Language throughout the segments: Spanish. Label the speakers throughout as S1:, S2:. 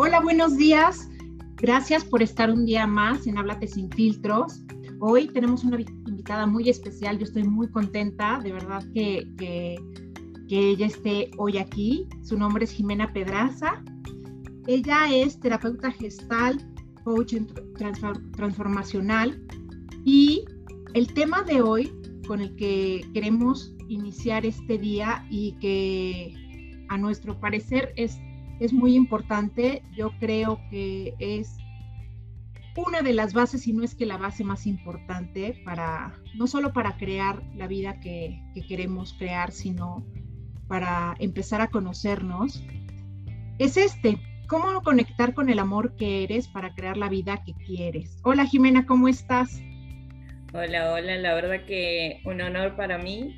S1: Hola, buenos días. Gracias por estar un día más en Háblate sin filtros. Hoy tenemos una invitada muy especial. Yo estoy muy contenta, de verdad que, que, ella esté hoy aquí. Su nombre es Jimena Pedraza. Ella es terapeuta gestal, coach transformacional y el tema de hoy con el que queremos iniciar este día y que a nuestro parecer es es muy importante. Yo creo que es una de las bases, y no es que la base más importante para, no solo para crear la vida que, queremos crear, sino para empezar a conocernos, es este, cómo conectar con el amor que eres para crear la vida que quieres. Hola Jimena, ¿cómo estás?
S2: Hola, hola, la verdad que un honor para mí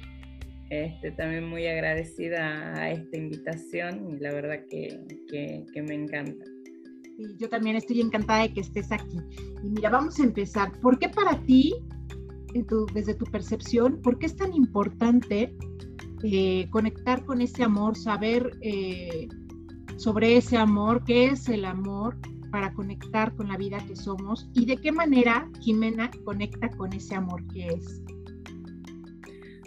S2: este, también muy agradecida a esta invitación y la verdad que, que, me encanta.
S1: Yo también estoy encantada de que estés aquí. Y mira, vamos a empezar. ¿Por qué para ti, desde tu percepción, por qué es tan importante eh, conectar con ese amor, saber eh, sobre ese amor, qué es el amor para conectar con la vida que somos y de qué manera Jimena conecta con ese amor que es?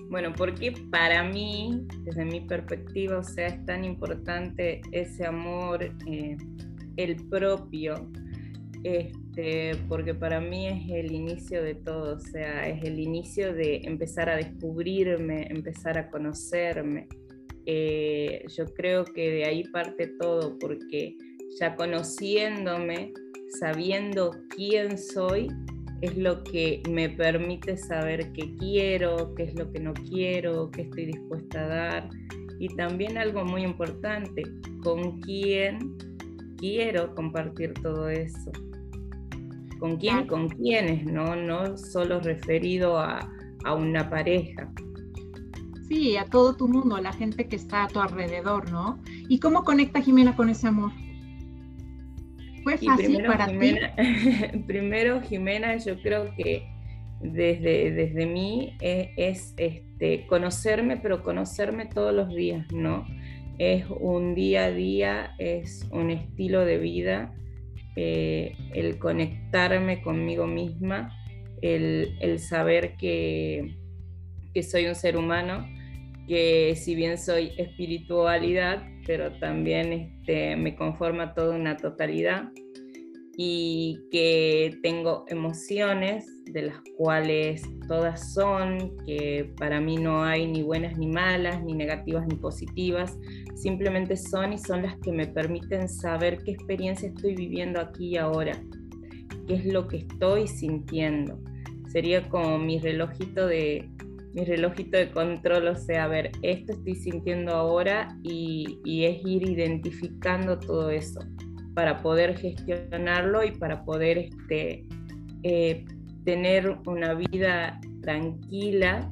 S2: Bueno, porque para mí, desde mi perspectiva, o sea, es tan importante ese amor, eh, el propio, este, porque para mí es el inicio de todo, o sea, es el inicio de empezar a descubrirme, empezar a conocerme. Eh, yo creo que de ahí parte todo, porque ya conociéndome, sabiendo quién soy, es lo que me permite saber qué quiero, qué es lo que no quiero, qué estoy dispuesta a dar. Y también algo muy importante, con quién quiero compartir todo eso. ¿Con quién? Con quiénes, ¿no? No solo referido a, a una pareja.
S1: Sí, a todo tu mundo, a la gente que está a tu alrededor, ¿no? ¿Y cómo conecta Jimena con ese amor?
S2: ¿Fue fácil para ti? primero, Jimena, yo creo que desde, desde mí es, este, conocerme, pero conocerme todos los días, ¿no? Es un día a día, es un estilo de vida, eh, el conectarme conmigo misma, el, el saber que, que soy un ser humano, que si bien soy espiritualidad, pero también este, me conforma toda una totalidad y que tengo emociones de las cuales todas son, que para mí no hay ni buenas ni malas, ni negativas ni positivas, simplemente son y son las que me permiten saber qué experiencia estoy viviendo aquí y ahora, qué es lo que estoy sintiendo. Sería como mi relojito de, mi relojito de control, o sea, a ver, esto estoy sintiendo ahora y, es ir identificando todo eso para poder gestionarlo y para poder este, eh, tener una vida tranquila,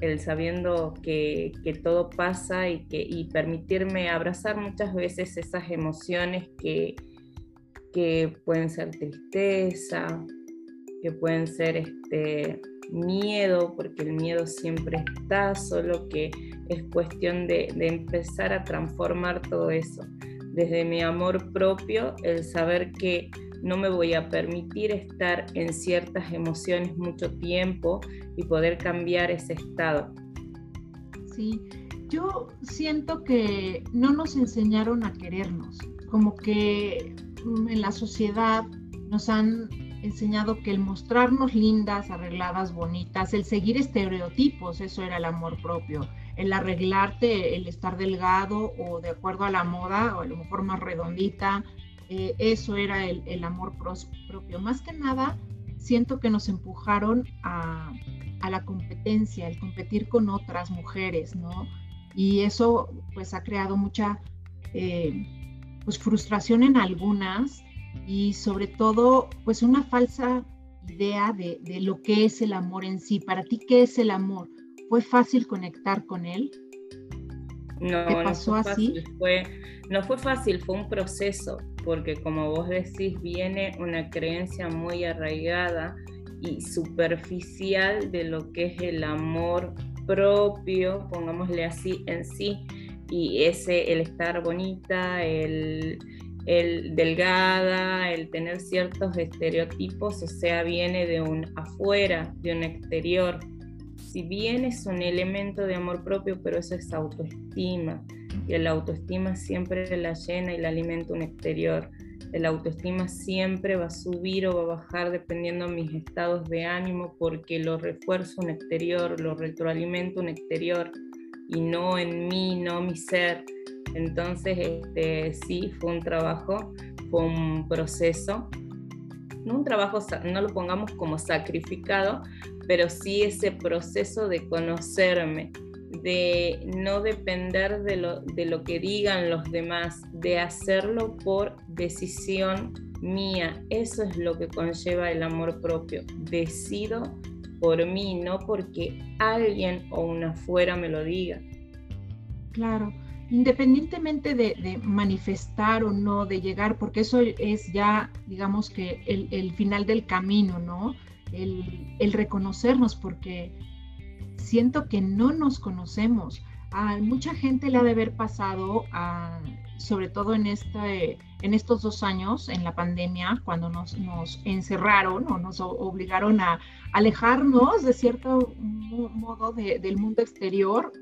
S2: el sabiendo que, todo pasa y, que, permitirme abrazar muchas veces esas emociones que, que pueden ser tristeza, que pueden ser este, miedo, porque el miedo siempre está, solo que es cuestión de, empezar a transformar todo eso. Desde mi amor propio, el saber que no me voy a permitir estar en ciertas emociones mucho tiempo y poder cambiar ese estado.
S1: Sí, yo siento que no nos enseñaron a querernos, como que mm, en la sociedad nos han enseñado que el mostrarnos lindas, arregladas, bonitas, el seguir estereotipos, eso era el amor propio. El arreglarte, el estar delgado o de acuerdo a la moda, o a lo mejor más redondita, eh, eso era el, amor propio. Más que nada, siento que nos empujaron a, la competencia, el competir con otras mujeres, ¿no? Y eso pues ha creado mucha eh, pues frustración en algunas y sobre todo, pues una falsa idea de, lo que es el amor en sí. Para ti, ¿qué es el amor? ¿Fue fácil conectar con él?
S2: No, pasó no fue así? Fue, no fue fácil, fue un proceso, porque como vos decís, viene una creencia muy arraigada y superficial de lo que es el amor propio, pongámosle así, en sí, y ese, el estar bonita, el, el delgada, el tener ciertos estereotipos, o sea, viene de un afuera, de un exterior. Si bien es un elemento de amor propio, pero eso es autoestima, y el autoestima siempre la llena y la alimenta un exterior. El autoestima siempre va a subir o va a bajar dependiendo de mis estados de ánimo porque lo refuerzo un exterior, lo retroalimento un exterior y no en mí, no mi ser. Entonces, este, sí, fue un trabajo, fue un proceso, no un trabajo, no lo pongamos como sacrificado, pero sí ese proceso de conocerme, de no depender de lo, de lo que digan los demás, de hacerlo por decisión mía. Eso es lo que conlleva el amor propio. Decido por mí, no porque alguien o una afuera me lo diga.
S1: Claro, independientemente de, manifestar o no, de llegar, porque eso es ya, digamos que el, final del camino, ¿no? El, el reconocernos, porque siento que no nos conocemos. A mucha gente le ha de haber pasado, sobre todo en, este, en estos dos años, en la pandemia, cuando nos, nos encerraron o nos obligaron a alejarnos de cierto modo del mundo exterior.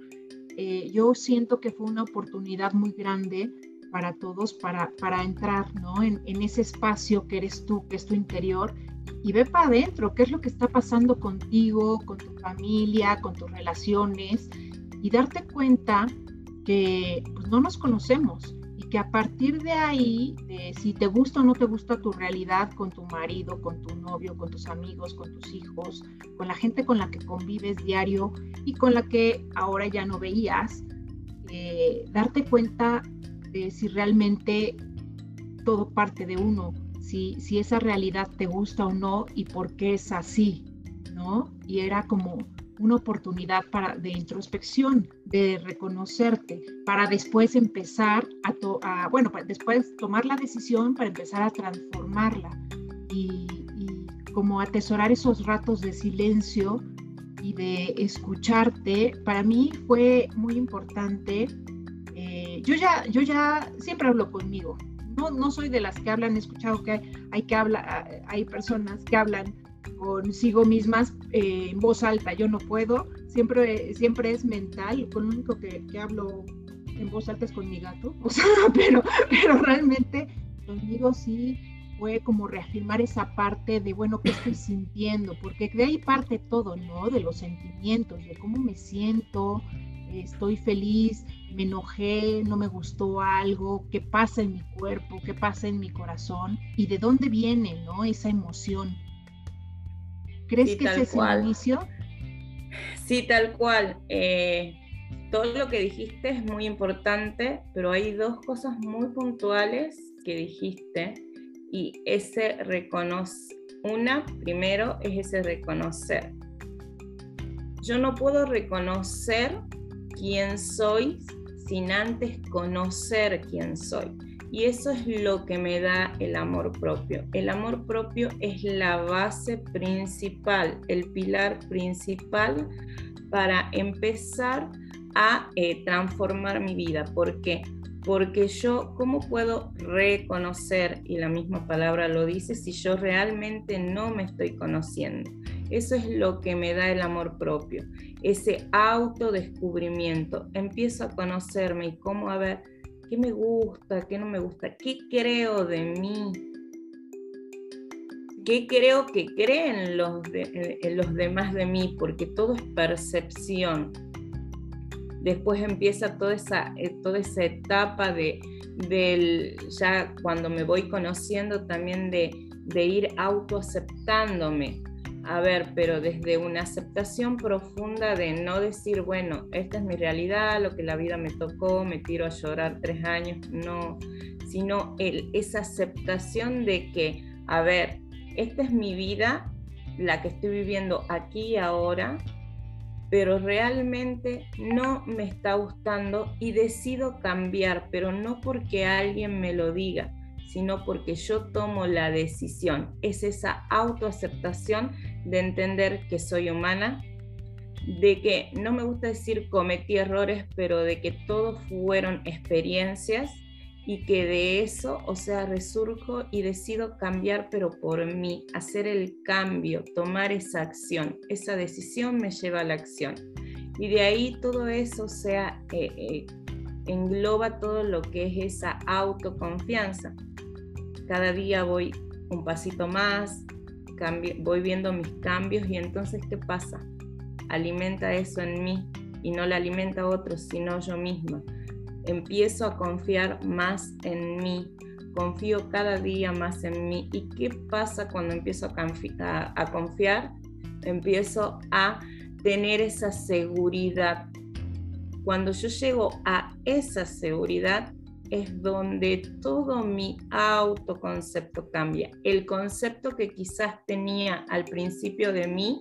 S1: Eh, yo siento que fue una oportunidad muy grande para todos para, para entrar ¿no? en, en, ese espacio que eres tú, que es tu interior, y ve para adentro qué es lo que está pasando contigo, con tu familia, con tus relaciones y darte cuenta que pues, no nos conocemos que a partir de ahí, si te gusta o no te gusta tu realidad con tu marido, con tu novio, con tus amigos, con tus hijos, con la gente con la que convives diario y con la que ahora ya no veías, eh, darte cuenta de si realmente todo parte de uno, si, esa realidad te gusta o no y por qué es así, ¿no? Y era como una oportunidad para, de introspección, de reconocerte, para después empezar a, bueno, para después tomar la decisión para empezar a transformarla y, como atesorar esos ratos de silencio y de escucharte, para mí fue muy importante. Eh, yo, ya, yo ya siempre hablo conmigo, no, soy de las que hablan, he escuchado que hay, que habla, hay personas que hablan consigo mismas eh, en voz alta, yo no puedo, siempre, siempre es mental, con lo único que, hablo en voz alta es con mi gato, pero, pero realmente conmigo sí fue como reafirmar esa parte de, bueno, ¿qué estoy sintiendo? Porque de ahí parte todo, ¿no? De los sentimientos, de cómo me siento, estoy feliz, me enojé, no me gustó algo, qué pasa en mi cuerpo, qué pasa en mi corazón y de dónde viene ¿no? esa emoción. ¿Crees que ese es el inicio?
S2: Sí, tal cual. Eh, todo lo que dijiste es muy importante, pero hay dos cosas muy puntuales que dijiste y ese reconoce. Una, primero, es ese reconocer. Yo no puedo reconocer quién soy sin antes conocer quién soy. Y eso es lo que me da el amor propio. El amor propio es la base principal, el pilar principal para empezar a eh, transformar mi vida. ¿Por qué? Porque yo, ¿cómo puedo reconocer? Y la misma palabra lo dice, si yo realmente no me estoy conociendo. Eso es lo que me da el amor propio, ese autodescubrimiento. Empiezo a conocerme y cómo a ver qué me gusta, qué no me gusta, qué creo de mí, qué creo que creen los, los demás de mí, porque todo es percepción. Después empieza toda esa, eh, toda esa etapa de, del, ya cuando me voy conociendo también de, de ir autoaceptándome a ver, pero desde una aceptación profunda de no decir, bueno, esta es mi realidad, lo que la vida me tocó, me tiro a llorar tres años, no, sino el, esa aceptación de que, a ver, esta es mi vida, la que estoy viviendo aquí y ahora, pero realmente no me está gustando y decido cambiar, pero no porque alguien me lo diga, sino porque yo tomo la decisión. Es esa autoaceptación de entender que soy humana, de que no me gusta decir cometí errores, pero de que todos fueron experiencias y que de eso, o sea, resurjo y decido cambiar, pero por mí, hacer el cambio, tomar esa acción. Esa decisión me lleva a la acción. Y de ahí todo eso, o eh, eh, engloba todo lo que es esa autoconfianza. Cada día voy un pasito más, voy viendo mis cambios y entonces, ¿qué pasa? Alimenta eso en mí y no la alimenta otro, sino yo misma empiezo a confiar más en mí, confío cada día más en mí. ¿Y qué pasa cuando empiezo a, a, confiar? Empiezo a tener esa seguridad. Cuando yo llego a esa seguridad es donde todo mi autoconcepto cambia. El concepto que quizás tenía al principio de mí,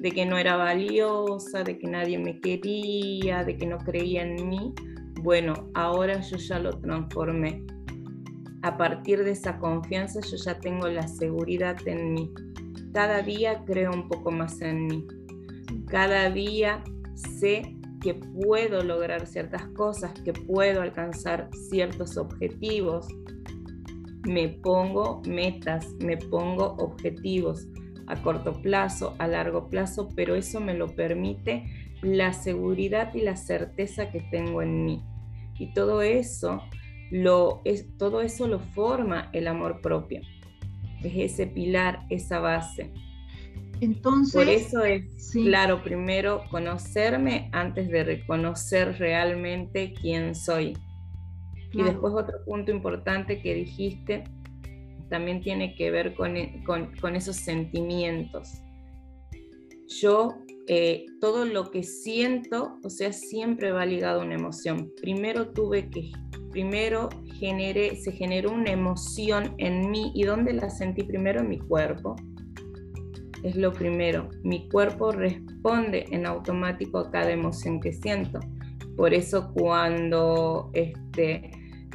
S2: de que no era valiosa, de que nadie me quería, de que no creía en mí, bueno, ahora yo ya lo transformé. A partir de esa confianza yo ya tengo la seguridad en mí. Cada día creo un poco más en mí. Cada día sé que puedo lograr ciertas cosas, que puedo alcanzar ciertos objetivos. Me pongo metas, me pongo objetivos a corto plazo, a largo plazo, pero eso me lo permite la seguridad y la certeza que tengo en mí. Y todo eso lo, es, todo eso lo forma el amor propio. Es ese pilar, esa base. Entonces, por eso es claro, primero conocerme antes de reconocer realmente quién soy. Y después otro punto importante que dijiste también tiene que ver con, con, con esos sentimientos. Yo eh, todo lo que siento, o sea, siempre va ligado a una emoción. Primero tuve que, primero generé, se generó una emoción en mí y ¿dónde la sentí primero en mi cuerpo. Es lo primero, mi cuerpo responde en automático a cada emoción que siento. Por eso cuando este,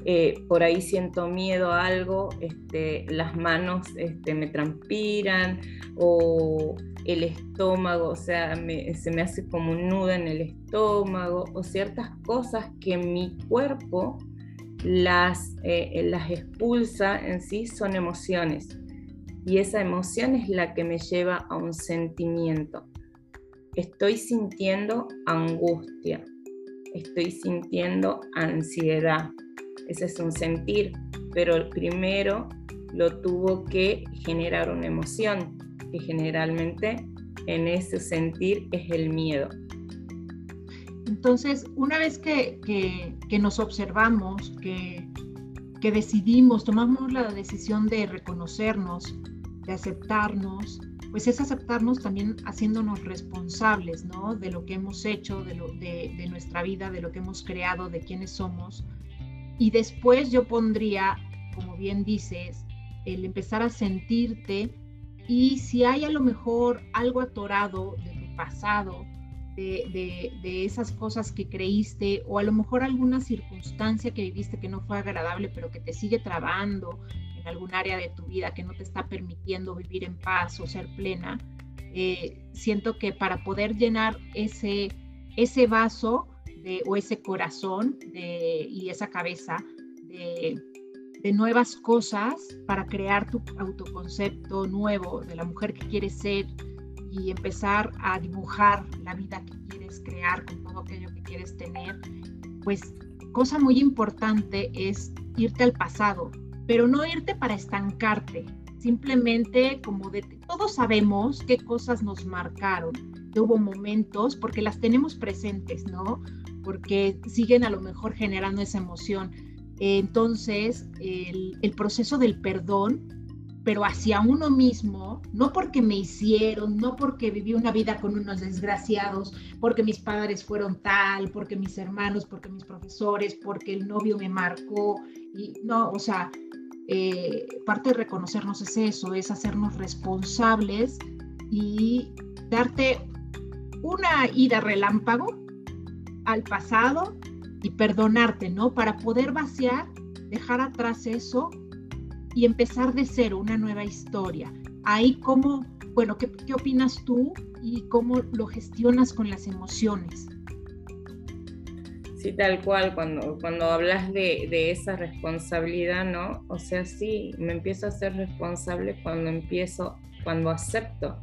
S2: eh, por ahí siento miedo a algo, este, las manos este, me transpiran o el estómago, o sea, se me hace como un nudo en el estómago o ciertas cosas que mi cuerpo las, eh, las expulsa en sí son emociones y esa emoción es la que me lleva a un sentimiento. Estoy sintiendo angustia, estoy sintiendo ansiedad, ese es un sentir, pero primero lo tuvo que generar una emoción, que generalmente en ese sentir es el miedo.
S1: Entonces, una vez que, nos observamos, que, que decidimos, tomamos la decisión de reconocernos, de aceptarnos, pues es aceptarnos también haciéndonos responsables, ¿no? De lo que hemos hecho, de, lo, de, de, nuestra vida, de lo que hemos creado, de quiénes somos, y después yo pondría, como bien dices, el empezar a sentirte y si hay a lo mejor algo atorado de tu pasado, de, de, esas cosas que creíste o a lo mejor alguna circunstancia que viviste que no fue agradable pero que te sigue trabando algún área de tu vida que no te está permitiendo vivir en paz o ser plena, eh, siento que para poder llenar ese, ese vaso, o ese corazón y esa cabeza de, nuevas cosas para crear tu autoconcepto nuevo de la mujer que quieres ser y empezar a dibujar la vida que quieres crear con todo aquello que quieres tener, pues cosa muy importante es irte al pasado, pero no irte para estancarte, simplemente como de todos sabemos qué cosas nos marcaron, hubo momentos porque las tenemos presentes, ¿no? porque siguen a lo mejor generando esa emoción. Entonces, el, proceso del perdón, pero hacia uno mismo, no porque me hicieron, no porque viví una vida con unos desgraciados, porque mis padres fueron tal, porque mis hermanos, porque mis profesores, porque el novio me marcó, y no, o sea, eh, parte de reconocernos es eso, es hacernos responsables y darte una ida relámpago al pasado y perdonarte, ¿no? Para poder vaciar, dejar atrás eso y empezar de cero una nueva historia. Ahí cómo, bueno, ¿qué, qué opinas tú y cómo lo gestionas con las emociones?
S2: Sí, tal cual, cuando, cuando hablas de, de, esa responsabilidad, ¿no? O sea, sí, me empiezo a ser responsable cuando empiezo, cuando acepto,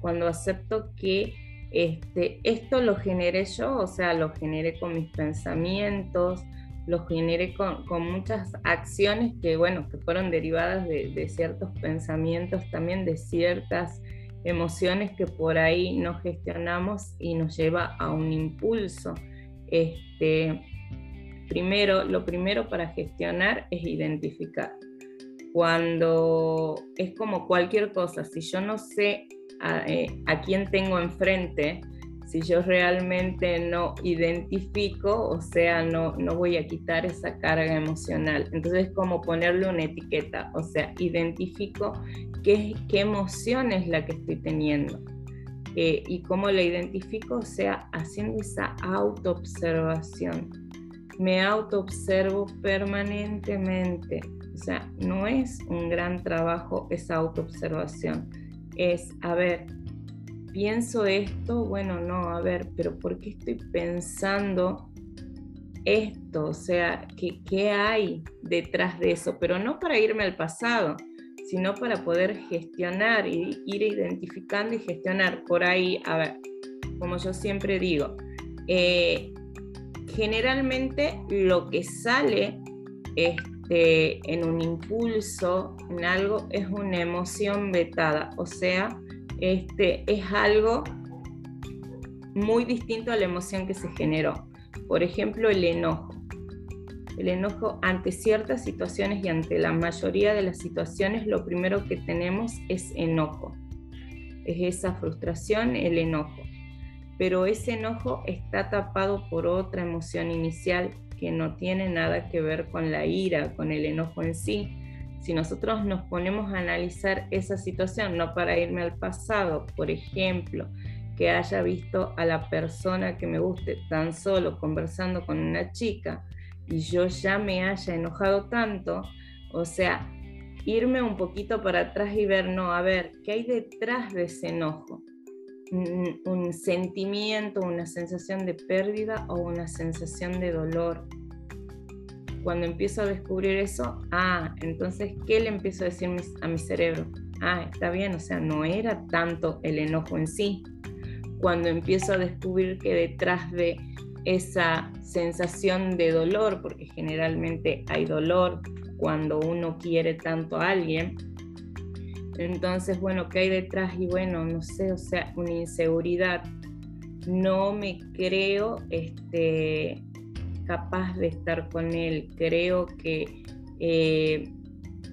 S2: cuando acepto que este, esto lo generé yo, o sea, lo generé con mis pensamientos, lo generé con, con muchas acciones que, bueno, que fueron derivadas de, de ciertos pensamientos, también de ciertas emociones que por ahí no gestionamos y nos lleva a un impulso. Este, primero, lo primero para gestionar es identificar. Cuando es como cualquier cosa, si yo no sé a, eh, a quién tengo enfrente, si yo realmente no identifico, o sea, no, no voy a quitar esa carga emocional. Entonces es como ponerle una etiqueta, o sea, identifico qué, qué emoción es la que estoy teniendo. Eh, y cómo la identifico, o sea, haciendo esa autoobservación. Me autoobservo permanentemente. O sea, no es un gran trabajo esa autoobservación. Es, a ver, pienso esto, bueno, no, a ver, pero ¿por qué estoy pensando esto? O sea, ¿qué, qué hay detrás de eso? Pero no para irme al pasado, sino para poder gestionar y ir identificando y gestionar por ahí, a ver, como yo siempre digo, eh, generalmente lo que sale este, en un impulso, en algo, es una emoción vetada, o sea, este, es algo muy distinto a la emoción que se generó. Por ejemplo, el enojo. El enojo ante ciertas situaciones y ante la mayoría de las situaciones, lo primero que tenemos es enojo. Es esa frustración, el enojo. Pero ese enojo está tapado por otra emoción inicial que no tiene nada que ver con la ira, con el enojo en sí, si nosotros nos ponemos a analizar esa situación, no para irme al pasado, por ejemplo, que haya visto a la persona que me guste tan solo conversando con una chica y yo ya me haya enojado tanto, o sea, irme un poquito para atrás y ver, no, a ver, ¿qué hay detrás de ese enojo? Un, sentimiento, una sensación de pérdida o una sensación de dolor cuando empiezo a descubrir eso, ah, entonces, ¿qué le empiezo a decir a mi cerebro? Ah, está bien, o sea, no era tanto el enojo en sí. Cuando empiezo a descubrir que detrás de esa sensación de dolor, porque generalmente hay dolor cuando uno quiere tanto a alguien, entonces, bueno, ¿qué hay detrás? Y bueno, no sé, o sea, una inseguridad. No me creo este, capaz de estar con él. Creo que eh,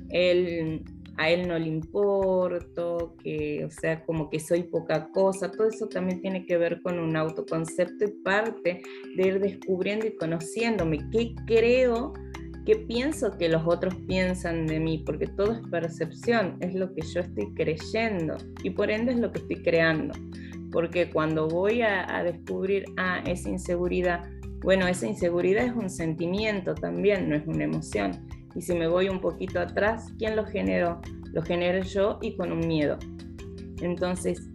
S2: él, a él no le importo, que, o sea, como que soy poca cosa. Todo eso también tiene que ver con un autoconcepto y parte de ir descubriendo y conociéndome. ¿Qué creo? ¿Qué pienso que los otros piensan de mí? Porque todo es percepción, es lo que yo estoy creyendo y por ende es lo que estoy creando. Porque cuando voy a, a descubrir, ah, esa inseguridad, bueno, esa inseguridad es un sentimiento también, no es una emoción. Y si me voy un poquito atrás, ¿quién lo generó? Lo generé yo y con un miedo. Entonces,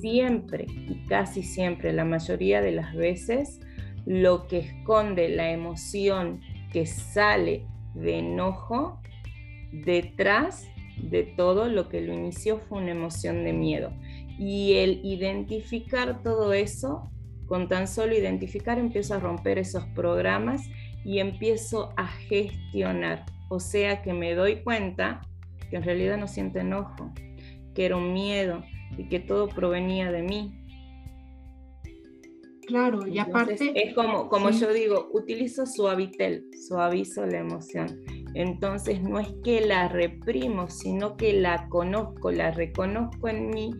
S2: siempre y casi siempre, la mayoría de las veces, lo que esconde la emoción que sale de enojo, detrás de todo lo que lo inició fue una emoción de miedo. Y el identificar todo eso con tan solo identificar empiezo a romper esos programas y empiezo a gestionar. O sea que me doy cuenta que en realidad no siento enojo, que era un miedo y que todo provenía de mí.
S1: Claro, y aparte...
S2: Es como, como yo digo, utilizo suavitel, suavizo la emoción. Entonces no es que la reprimo, sino que la conozco, la reconozco en mí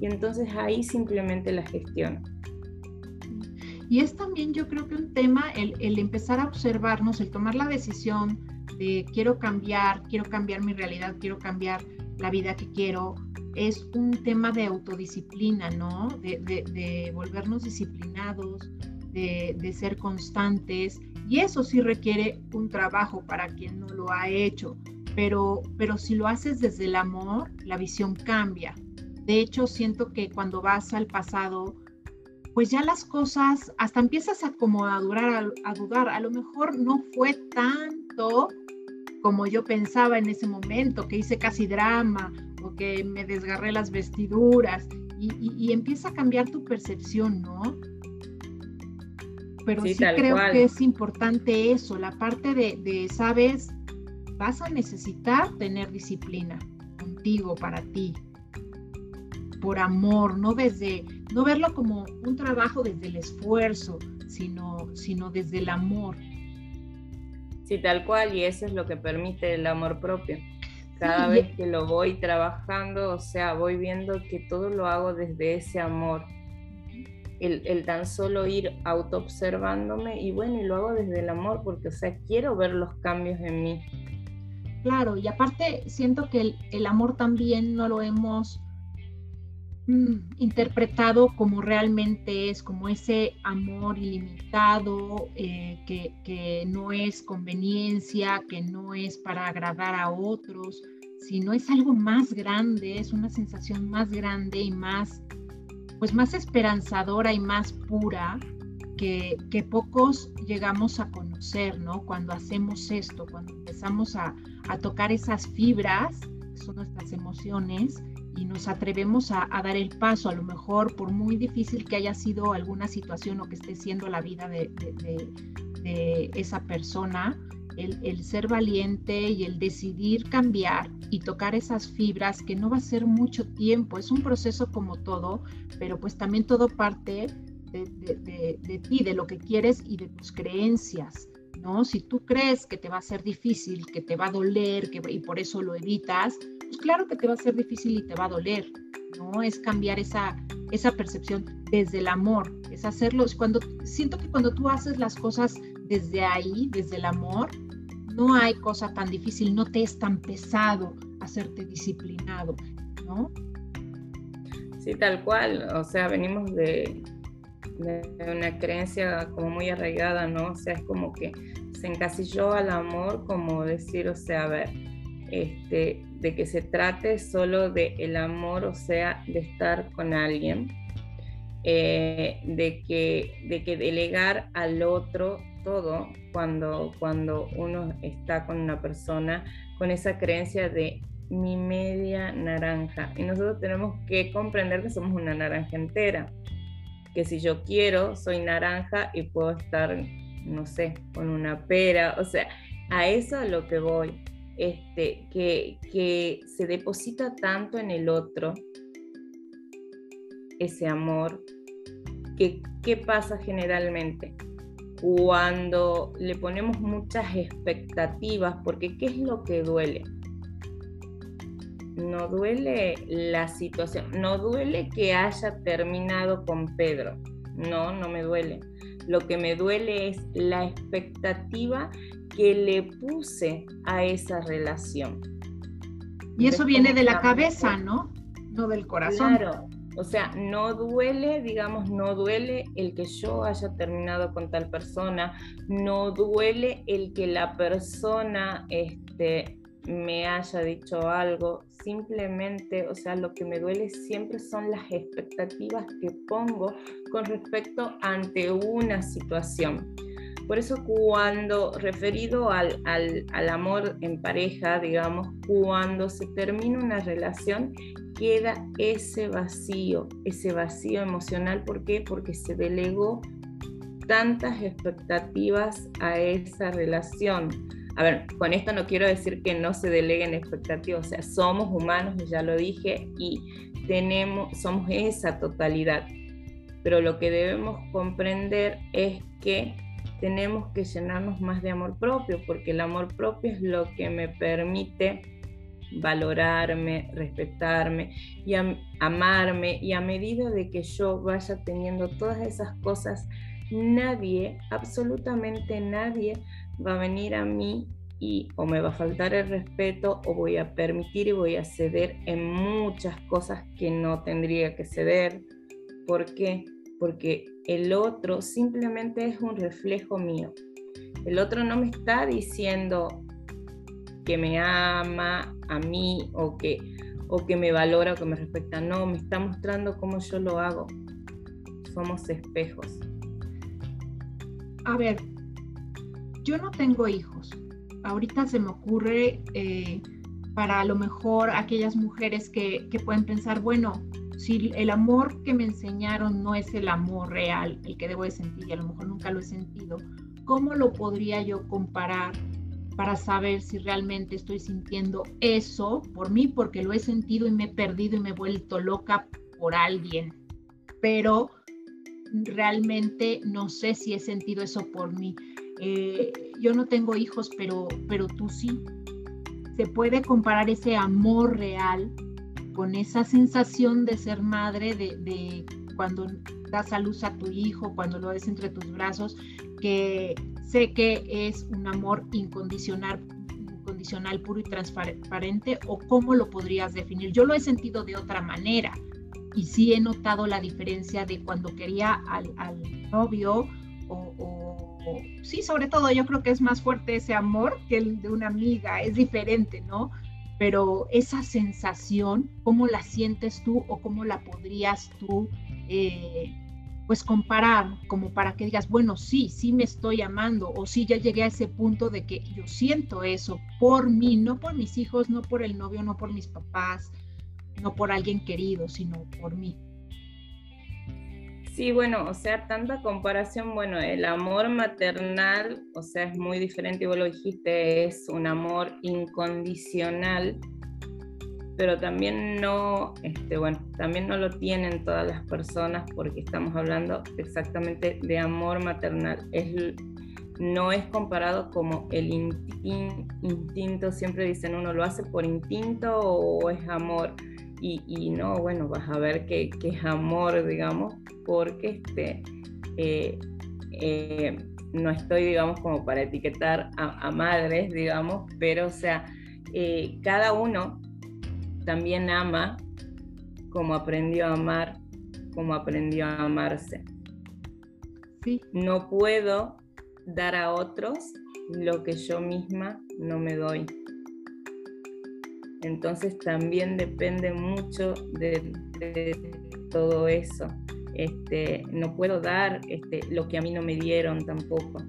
S2: y entonces ahí simplemente la gestiono.
S1: Y es también yo creo que un tema el, empezar a observarnos, el tomar la decisión de quiero cambiar, quiero cambiar mi realidad, quiero cambiar la vida que quiero, es un tema de autodisciplina, ¿no? De, volvernos disciplinados, de, ser constantes. Y eso sí requiere un trabajo para quien no lo ha hecho. Pero, pero si lo haces desde el amor, la visión cambia. De hecho, siento que cuando vas al pasado pues ya las cosas, hasta empiezas a como a, durar, a, dudar, a lo mejor no fue tanto como yo pensaba en ese momento, que hice casi drama o que me desgarré las vestiduras y, empieza a cambiar tu percepción, ¿no? Pero sí, creo que es importante eso, la parte de, de, sabes, vas a necesitar tener disciplina contigo, para ti, por amor, no desde, no verlo como un trabajo desde el esfuerzo, sino, sino desde el amor.
S2: Sí, tal cual, y eso es lo que permite el amor propio. Cada vez que lo voy trabajando, o sea, voy viendo que todo lo hago desde ese amor. El, el tan solo ir autoobservándome y bueno, y lo hago desde el amor porque, o sea, quiero ver los cambios en mí.
S1: Claro, y aparte siento que el, el amor también no lo hemos interpretado como realmente es, como ese amor ilimitado, eh, que, no es conveniencia, que no es para agradar a otros, sino es algo más grande, es una sensación más grande y más, pues más esperanzadora y más pura que, que pocos llegamos a conocer, ¿no? Cuando hacemos esto, cuando empezamos a, a tocar esas fibras, que son nuestras emociones, y nos atrevemos a, dar el paso, a lo mejor por muy difícil que haya sido alguna situación o que esté siendo la vida de, esa persona, el, ser valiente y el decidir cambiar y tocar esas fibras que no va a ser mucho tiempo, es un proceso como todo, pero pues también todo parte de, ti, de lo que quieres y de tus creencias. ¿No? Si tú crees que te va a ser difícil, que te va a doler que, y por eso lo evitas, pues claro que te va a ser difícil y te va a doler, ¿no? Es cambiar esa, esa percepción desde el amor, es hacerlo, cuando, siento que cuando tú haces las cosas desde ahí, desde el amor, no hay cosa tan difícil, no te es tan pesado hacerte disciplinado, ¿no?
S2: Sí, tal cual, o sea, venimos de, de una creencia como muy arraigada, ¿no? O sea, es como que se encasilló al amor como decir, o sea, a ver, este, de que se trate solo de el amor, o sea, de estar con alguien, eh, de, que, de que delegar al otro todo cuando, cuando uno está con una persona con esa creencia de mi media naranja. Y nosotros tenemos que comprender que somos una naranja entera, que si yo quiero, soy naranja y puedo estar, no sé, con una pera, o sea, a eso a lo que voy este, que, se deposita tanto en el otro, ese amor, que qué pasa generalmente cuando le ponemos muchas expectativas, porque ¿qué es lo que duele? No duele la situación, no duele que haya terminado con Pedro, no, no me duele. Lo que me duele es la expectativa que le puse a esa relación.
S1: Y eso viene de la cabeza, ¿no? No del corazón.
S2: Claro, o sea, no duele, digamos, no duele el que yo haya terminado con tal persona, no duele el que la persona este, me haya dicho algo, simplemente, o sea, lo que me duele siempre son las expectativas que pongo con respecto ante una situación. Por eso cuando, referido al, amor en pareja, digamos, cuando se termina una relación, queda ese vacío, ese vacío emocional. ¿Por qué? Porque se delegó tantas expectativas a esa relación. A ver, con esto no quiero decir que no se deleguen expectativas, o sea, somos humanos, ya lo dije, y tenemos, somos esa totalidad. Pero lo que debemos comprender es que tenemos que llenarnos más de amor propio, porque el amor propio es lo que me permite valorarme, respetarme y amarme y a medida de que yo vaya teniendo todas esas cosas, nadie, absolutamente nadie va a venir a mí y o me va a faltar el respeto o voy a permitir y voy a ceder en muchas cosas que no tendría que ceder. ¿Por qué? Porque el otro simplemente es un reflejo mío. El otro no me está diciendo que me ama a mí o que, o que me valora o que me respeta. No, me está mostrando cómo yo lo hago. somos espejos.
S1: A ver, yo no tengo hijos. Ahorita se me ocurre eh, para a lo mejor aquellas mujeres que, que pueden pensar, bueno, si el amor que me enseñaron no es el amor real, el que debo de sentir, y a lo mejor nunca lo he sentido, ¿cómo lo podría yo comparar para saber si realmente estoy sintiendo eso por mí? Porque lo he sentido y me he perdido y me he vuelto loca por alguien, pero realmente no sé si he sentido eso por mí. Eh, yo no tengo hijos, pero, pero tú sí. Se puede comparar ese amor real con esa sensación de ser madre, de, cuando das a luz a tu hijo, cuando lo ves entre tus brazos, que sé que es un amor incondicional, incondicional, puro y transparente, o cómo lo podrías definir. Yo lo he sentido de otra manera y sí he notado la diferencia de cuando quería al, novio o, o, sí, sobre todo yo creo que es más fuerte ese amor que el de una amiga, es diferente, ¿no? pero esa sensación, ¿cómo la sientes tú o cómo la podrías tú eh, pues comparar como para que digas, bueno, sí, sí me estoy amando o sí ya llegué a ese punto de que yo siento eso por mí, no por mis hijos, no por el novio, no por mis papás, no por alguien querido, sino por mí.
S2: Sí, bueno, o sea, tanta comparación, bueno, el amor maternal, o sea, es muy diferente, y vos lo dijiste, es un amor incondicional, pero también no, este, bueno, también no lo tienen todas las personas porque estamos hablando exactamente de amor maternal. Es, no es comparado como el instinto, siempre dicen uno lo hace por instinto o es amor y, no, bueno, vas a ver que, es amor, digamos, porque este, eh, eh, no estoy, digamos, como para etiquetar a, madres, digamos, pero o sea, eh, cada uno también ama como aprendió a amar, como aprendió a amarse. Sí. No puedo dar a otros lo que yo misma no me doy. Entonces también depende mucho de, todo eso. Este, no puedo dar este, lo que a mí no me dieron tampoco.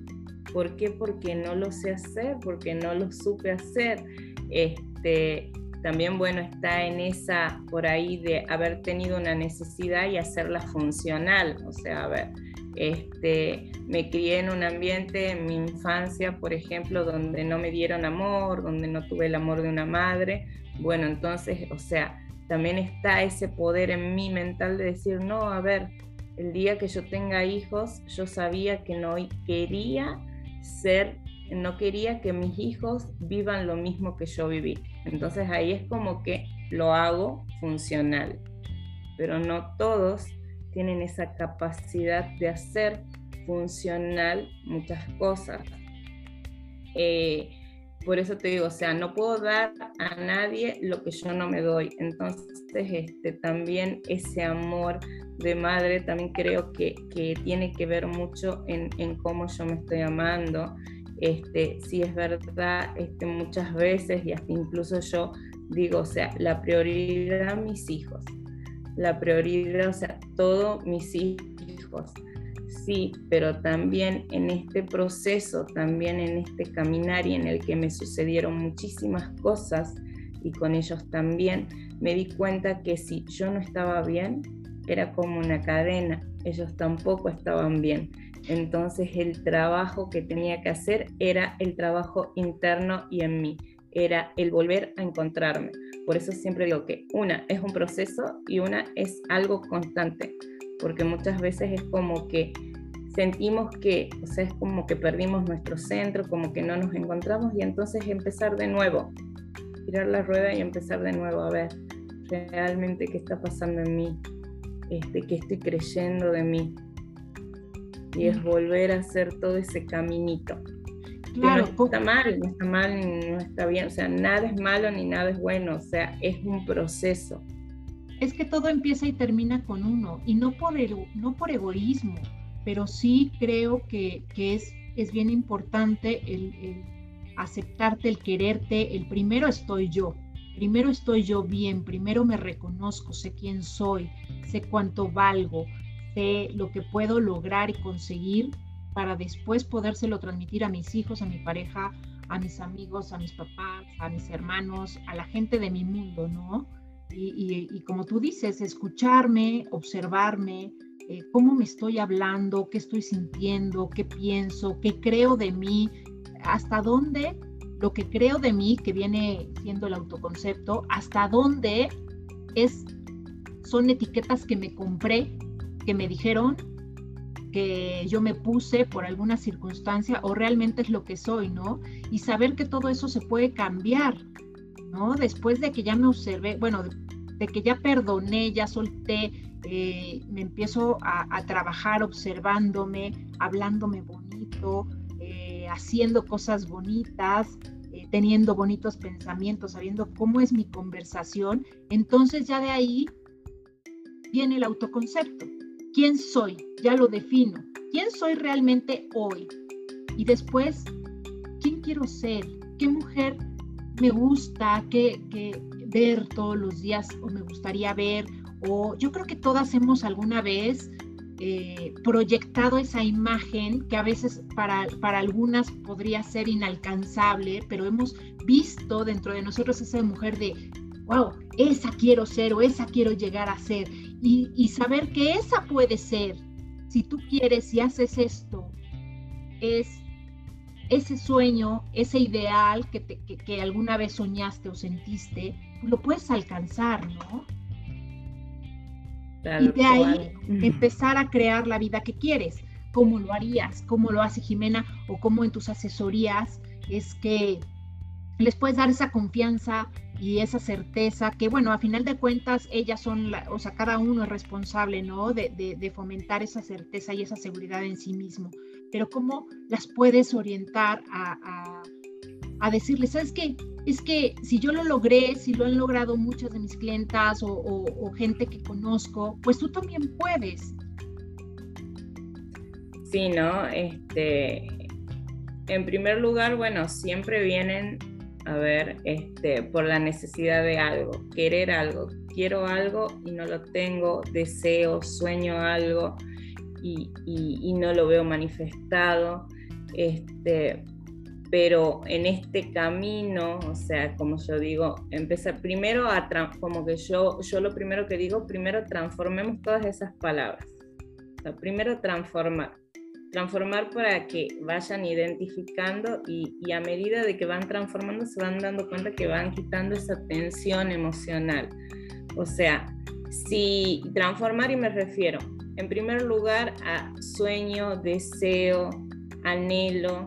S2: ¿Por qué? Porque no lo sé hacer, porque no lo supe hacer. Este, también, bueno, está en esa, por ahí, de haber tenido una necesidad y hacerla funcional. O sea, a ver, este, me crié en un ambiente en mi infancia, por ejemplo, donde no me dieron amor, donde no tuve el amor de una madre. Bueno, entonces, o sea, también está ese poder en mí mental de decir, no, a ver, el día que yo tenga hijos, yo sabía que no quería ser, no quería que mis hijos vivan lo mismo que yo viví. Entonces ahí es como que lo hago funcional. Pero no todos tienen esa capacidad de hacer funcional muchas cosas. Eh, por eso te digo, o sea, no puedo dar a nadie lo que yo no me doy. Entonces, este, también ese amor de madre también creo que, que tiene que ver mucho en, en, cómo yo me estoy amando. Este, sí es verdad, este, muchas veces y hasta incluso yo digo, o sea, la prioridad mis hijos la prioridad, o sea, todos mis hijos. Sí, pero también en este proceso, también en este caminar y en el que me sucedieron muchísimas cosas y con ellos también, me di cuenta que si yo no estaba bien, era como una cadena, ellos tampoco estaban bien. Entonces el trabajo que tenía que hacer era el trabajo interno y en mí, era el volver a encontrarme por eso siempre digo que una es un proceso y una es algo constante, porque muchas veces es como que sentimos que, o sea, es como que perdimos nuestro centro, como que no nos encontramos y entonces empezar de nuevo, tirar la rueda y empezar de nuevo a ver realmente qué está pasando en mí, este, qué estoy creyendo de mí. Y es volver a hacer todo ese caminito. Claro, no está mal, no está mal, no está bien, o sea, nada es malo ni nada es bueno, o sea, es un proceso.
S1: Es que todo empieza y termina con uno, y no por, no por egoísmo, pero sí creo que, es, es bien importante el, el aceptarte, el quererte, el primero estoy yo, primero estoy yo bien, primero me reconozco, sé quién soy, sé cuánto valgo, sé, lo que puedo lograr y conseguir para después podérselo transmitir a mis hijos, a mi pareja, a mis amigos, a mis papás, a mis hermanos, a la gente de mi mundo, ¿no? Y, como tú dices, escucharme, observarme, eh, cómo me estoy hablando, qué estoy sintiendo, qué pienso, qué creo de mí, hasta dónde lo que creo de mí, que viene siendo el autoconcepto, hasta dónde es, son etiquetas que me compré, que me dijeron, yo me puse por alguna circunstancia o realmente es lo que soy, ¿no? Y saber que todo eso se puede cambiar, ¿no? Después de que ya me observé, bueno, de, que ya perdoné, ya solté, eh, me empiezo a, trabajar observándome, hablándome bonito, eh, haciendo cosas bonitas, eh, teniendo bonitos pensamientos, sabiendo cómo es mi conversación, entonces ya de ahí viene el autoconcepto. ¿Quién soy? Ya lo defino. ¿Quién soy realmente hoy? Y después, ¿quién quiero ser? ¿Qué mujer me gusta que, ver todos los días o me gustaría ver? O yo creo que todas hemos alguna vez eh, proyectado esa imagen que a veces para, para algunas podría ser inalcanzable, pero hemos visto dentro de nosotros esa mujer de, wow, esa quiero ser o esa quiero llegar a ser y, saber que esa puede ser, si tú quieres y haces esto, es ese sueño, ese ideal que, que, alguna vez soñaste o sentiste, lo puedes alcanzar, ¿no? y de ahí empezar a crear la vida que quieres. ¿Cómo lo harías? ¿Cómo lo hace Jimena? ¿O cómo en tus asesorías es que les puedes dar esa confianza y esa certeza que, bueno, a final de cuentas, ellas son, la, o sea, cada uno es responsable, ¿no? De, de, fomentar esa certeza y esa seguridad en sí mismo. Pero ¿cómo las puedes orientar a, a, decirles, ¿sabes qué? Es que si yo lo logré, si lo han logrado muchas de mis clientas o, o gente que conozco, pues tú también puedes.
S2: Sí, ¿no? Este, en primer lugar, bueno, siempre vienen a ver, este, por la necesidad de algo, querer algo, quiero algo y no lo tengo, deseo, sueño algo y, no lo veo manifestado, este, pero en este camino, o sea, como yo digo, empezar primero a, como que yo, yo lo primero que digo, primero transformemos todas esas palabras, primero transformar transformar para que vayan identificando y, a medida de que van transformando se van dando cuenta que van quitando esa tensión emocional. O sea, si transformar y me refiero en primer lugar a sueño, deseo, anhelo.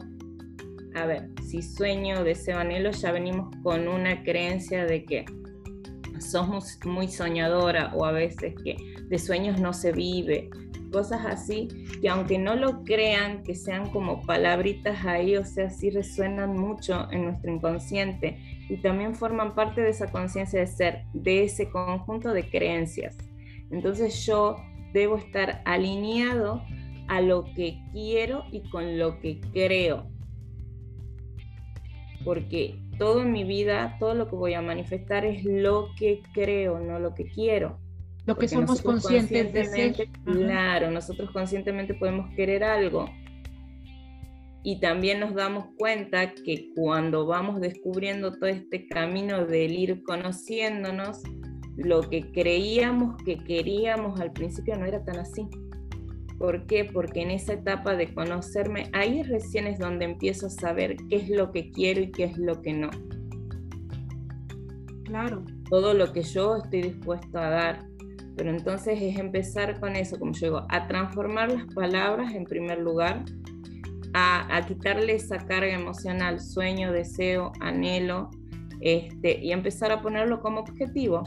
S2: A ver, si sueño, deseo, anhelo, ya venimos con una creencia de que somos muy soñadora o a veces que de sueños no se vive, cosas así, que aunque no lo crean, que sean como palabritas ahí, o sea, sí resuenan mucho en nuestro inconsciente y también forman parte de esa conciencia de ser, de ese conjunto de creencias. Entonces yo debo estar alineado a lo que quiero y con lo que creo. Porque todo en mi vida, todo lo que voy a manifestar es lo que creo, no lo que quiero
S1: lo que somos conscientes de ser.
S2: Claro, nosotros conscientemente podemos querer algo. Y también nos damos cuenta que cuando vamos descubriendo todo este camino del ir conociéndonos, lo que creíamos que queríamos al principio no era tan así. ¿Por qué? Porque en esa etapa de conocerme, ahí recién es donde empiezo a saber qué es lo que quiero y qué es lo que no.
S1: Claro.
S2: Todo lo que yo estoy dispuesto a dar pero entonces es empezar con eso, como yo digo, a transformar las palabras en primer lugar, a, quitarle esa carga emocional, sueño, deseo, anhelo, este, y empezar a ponerlo como objetivo.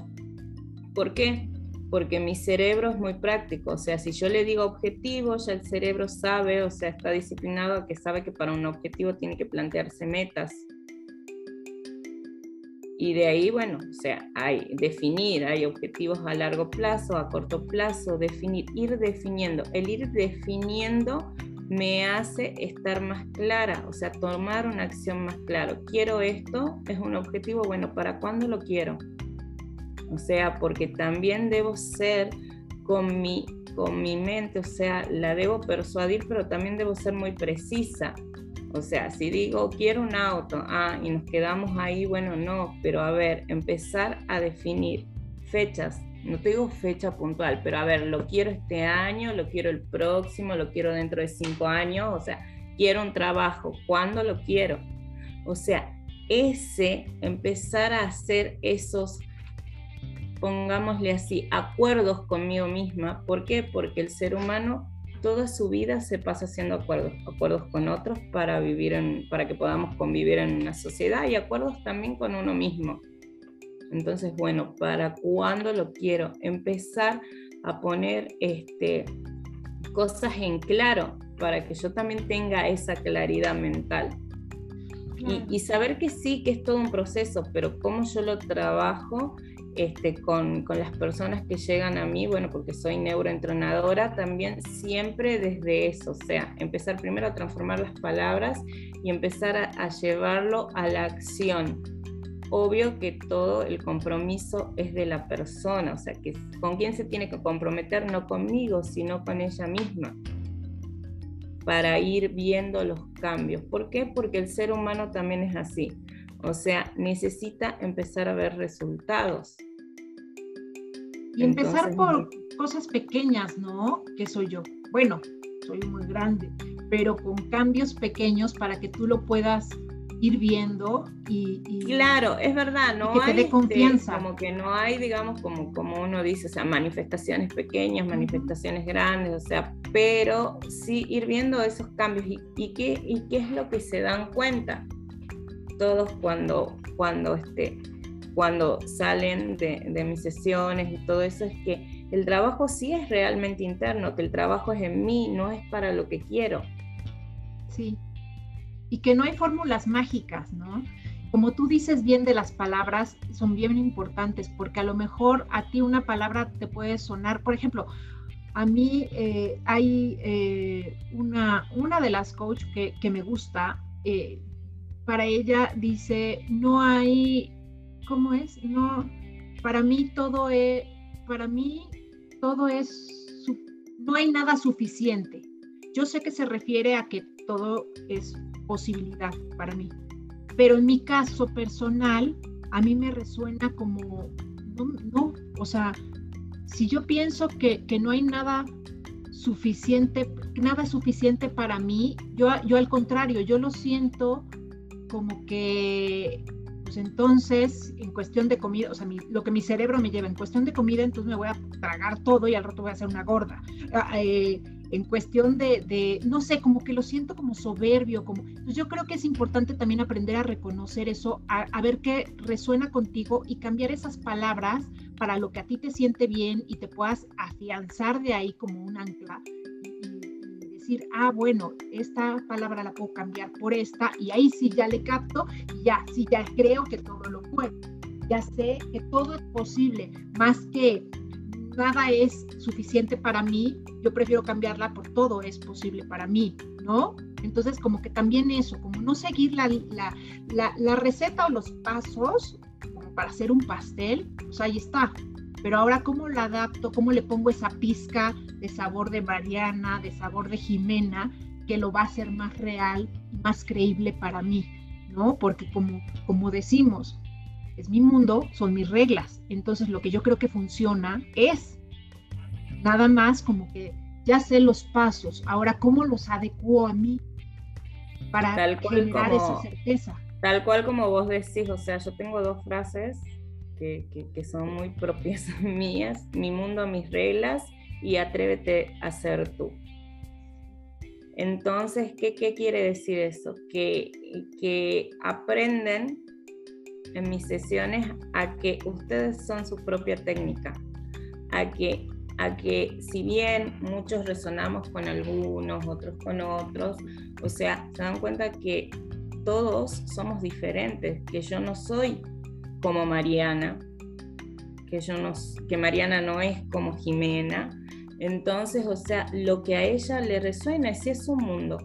S2: ¿Por qué? Porque mi cerebro es muy práctico, o sea, si yo le digo objetivo, ya el cerebro sabe, o sea, está disciplinado que sabe que para un objetivo tiene que plantearse metas, y de ahí, bueno, o sea, hay definir, hay objetivos a largo plazo, a corto plazo, definir, ir definiendo. El ir definiendo me hace estar más clara, o sea, tomar una acción más clara. Quiero esto, es un objetivo, bueno, ¿para cuándo lo quiero? O sea, porque también debo ser con mi con mi mente, o sea, la debo persuadir, pero también debo ser muy precisa. O sea, si digo, quiero un auto, ah, y nos quedamos ahí, bueno, no, pero a ver, empezar a definir fechas, no te digo fecha puntual, pero a ver, lo quiero este año, lo quiero el próximo, lo quiero dentro de cinco años, o sea, quiero un trabajo, ¿cuándo lo quiero? O sea, ese, empezar a hacer esos, pongámosle así, acuerdos conmigo misma. ¿Por qué? Porque el ser humano toda su vida se pasa haciendo acuerdos, acuerdos con otros para vivir en, para que podamos convivir en una sociedad y acuerdos también con uno mismo. Entonces, bueno, ¿para cuándo lo quiero? Empezar a poner este, cosas en claro para que yo también tenga esa claridad mental. Y, saber que sí, que es todo un proceso, pero cómo yo lo trabajo este, con, las personas que llegan a mí, bueno, porque soy neuroentrenadora, también siempre desde eso, o sea, empezar primero a transformar las palabras y empezar a, a llevarlo a la acción obvio que todo el compromiso es de la persona, o sea, que con quién se tiene que comprometer, no conmigo, sino con ella misma, para ir viendo los cambios. ¿Por qué? Porque el ser humano también es así, o sea, necesita empezar a ver resultados.
S1: Y empezar por cosas pequeñas, ¿no? Que soy yo. Bueno, soy muy grande, pero con cambios pequeños para que tú lo puedas ir viendo y,
S2: claro es verdad no
S1: que
S2: hay
S1: te dé confianza
S2: como que no hay digamos como como uno dice o sea manifestaciones pequeñas manifestaciones grandes o sea pero sí ir viendo esos cambios y, y qué y qué es lo que se dan cuenta todos cuando cuando este cuando salen de, de mis sesiones y todo eso es que el trabajo sí es realmente interno que el trabajo es en mí no es para lo que quiero
S1: sí y que no hay fórmulas mágicas, ¿no? Como tú dices bien de las palabras, son bien importantes, porque a lo mejor a ti una palabra te puede sonar, por ejemplo, a mí eh, hay eh, una, una de las coach que, que me gusta, eh, para ella dice, no hay, ¿cómo es? No, para mí todo es, para mí todo es, no hay nada suficiente. Yo sé que se refiere a que todo es posibilidad para mí. Pero en mi caso personal, a mí me resuena como, no, no o sea, si yo pienso que, que, no hay nada suficiente, nada suficiente para mí, yo, yo al contrario, yo lo siento como que, pues entonces, en cuestión de comida, o sea, lo que mi cerebro me lleva en cuestión de comida, entonces me voy a tragar todo y al rato voy a hacer una gorda. Ah, eh, en cuestión de, no sé, como que lo siento como soberbio, como, pues yo creo que es importante también aprender a reconocer eso, a, ver qué resuena contigo y cambiar esas palabras para lo que a ti te siente bien y te puedas afianzar de ahí como un ancla decir, ah, bueno, esta palabra la puedo cambiar por esta y ahí sí ya le capto y ya, sí ya creo que todo lo puedo. Ya sé que todo es posible, más que nada es suficiente para mí, yo prefiero cambiarla por todo es posible para mí, ¿no? Entonces, como que también eso, como no seguir la, la, receta o los pasos como para hacer un pastel, pues ahí está. Pero ahora, ¿cómo la adapto? ¿Cómo le pongo esa pizca de sabor de Mariana, de sabor de Jimena, que lo va a hacer más real y más creíble para mí, ¿no? Porque como, como decimos, es mi mundo, son mis reglas. Entonces lo que yo creo que funciona es nada más como que ya sé los pasos, ahora cómo los adecuo a mí para generar esa certeza.
S2: Tal cual como vos decís, o sea, yo tengo dos frases que, que, son muy propias mías, mi mundo, mis reglas y atrévete a ser tú. Entonces, ¿qué, ¿qué, quiere decir eso? Que, que aprenden en mis sesiones a que ustedes son su propia técnica, a que, a que si bien muchos resonamos con algunos, otros con otros, o sea, se dan cuenta que todos somos diferentes, que yo no soy como Mariana, que, yo no, que Mariana no es como Jimena. Entonces, o sea, lo que a ella le resuena es es su mundo,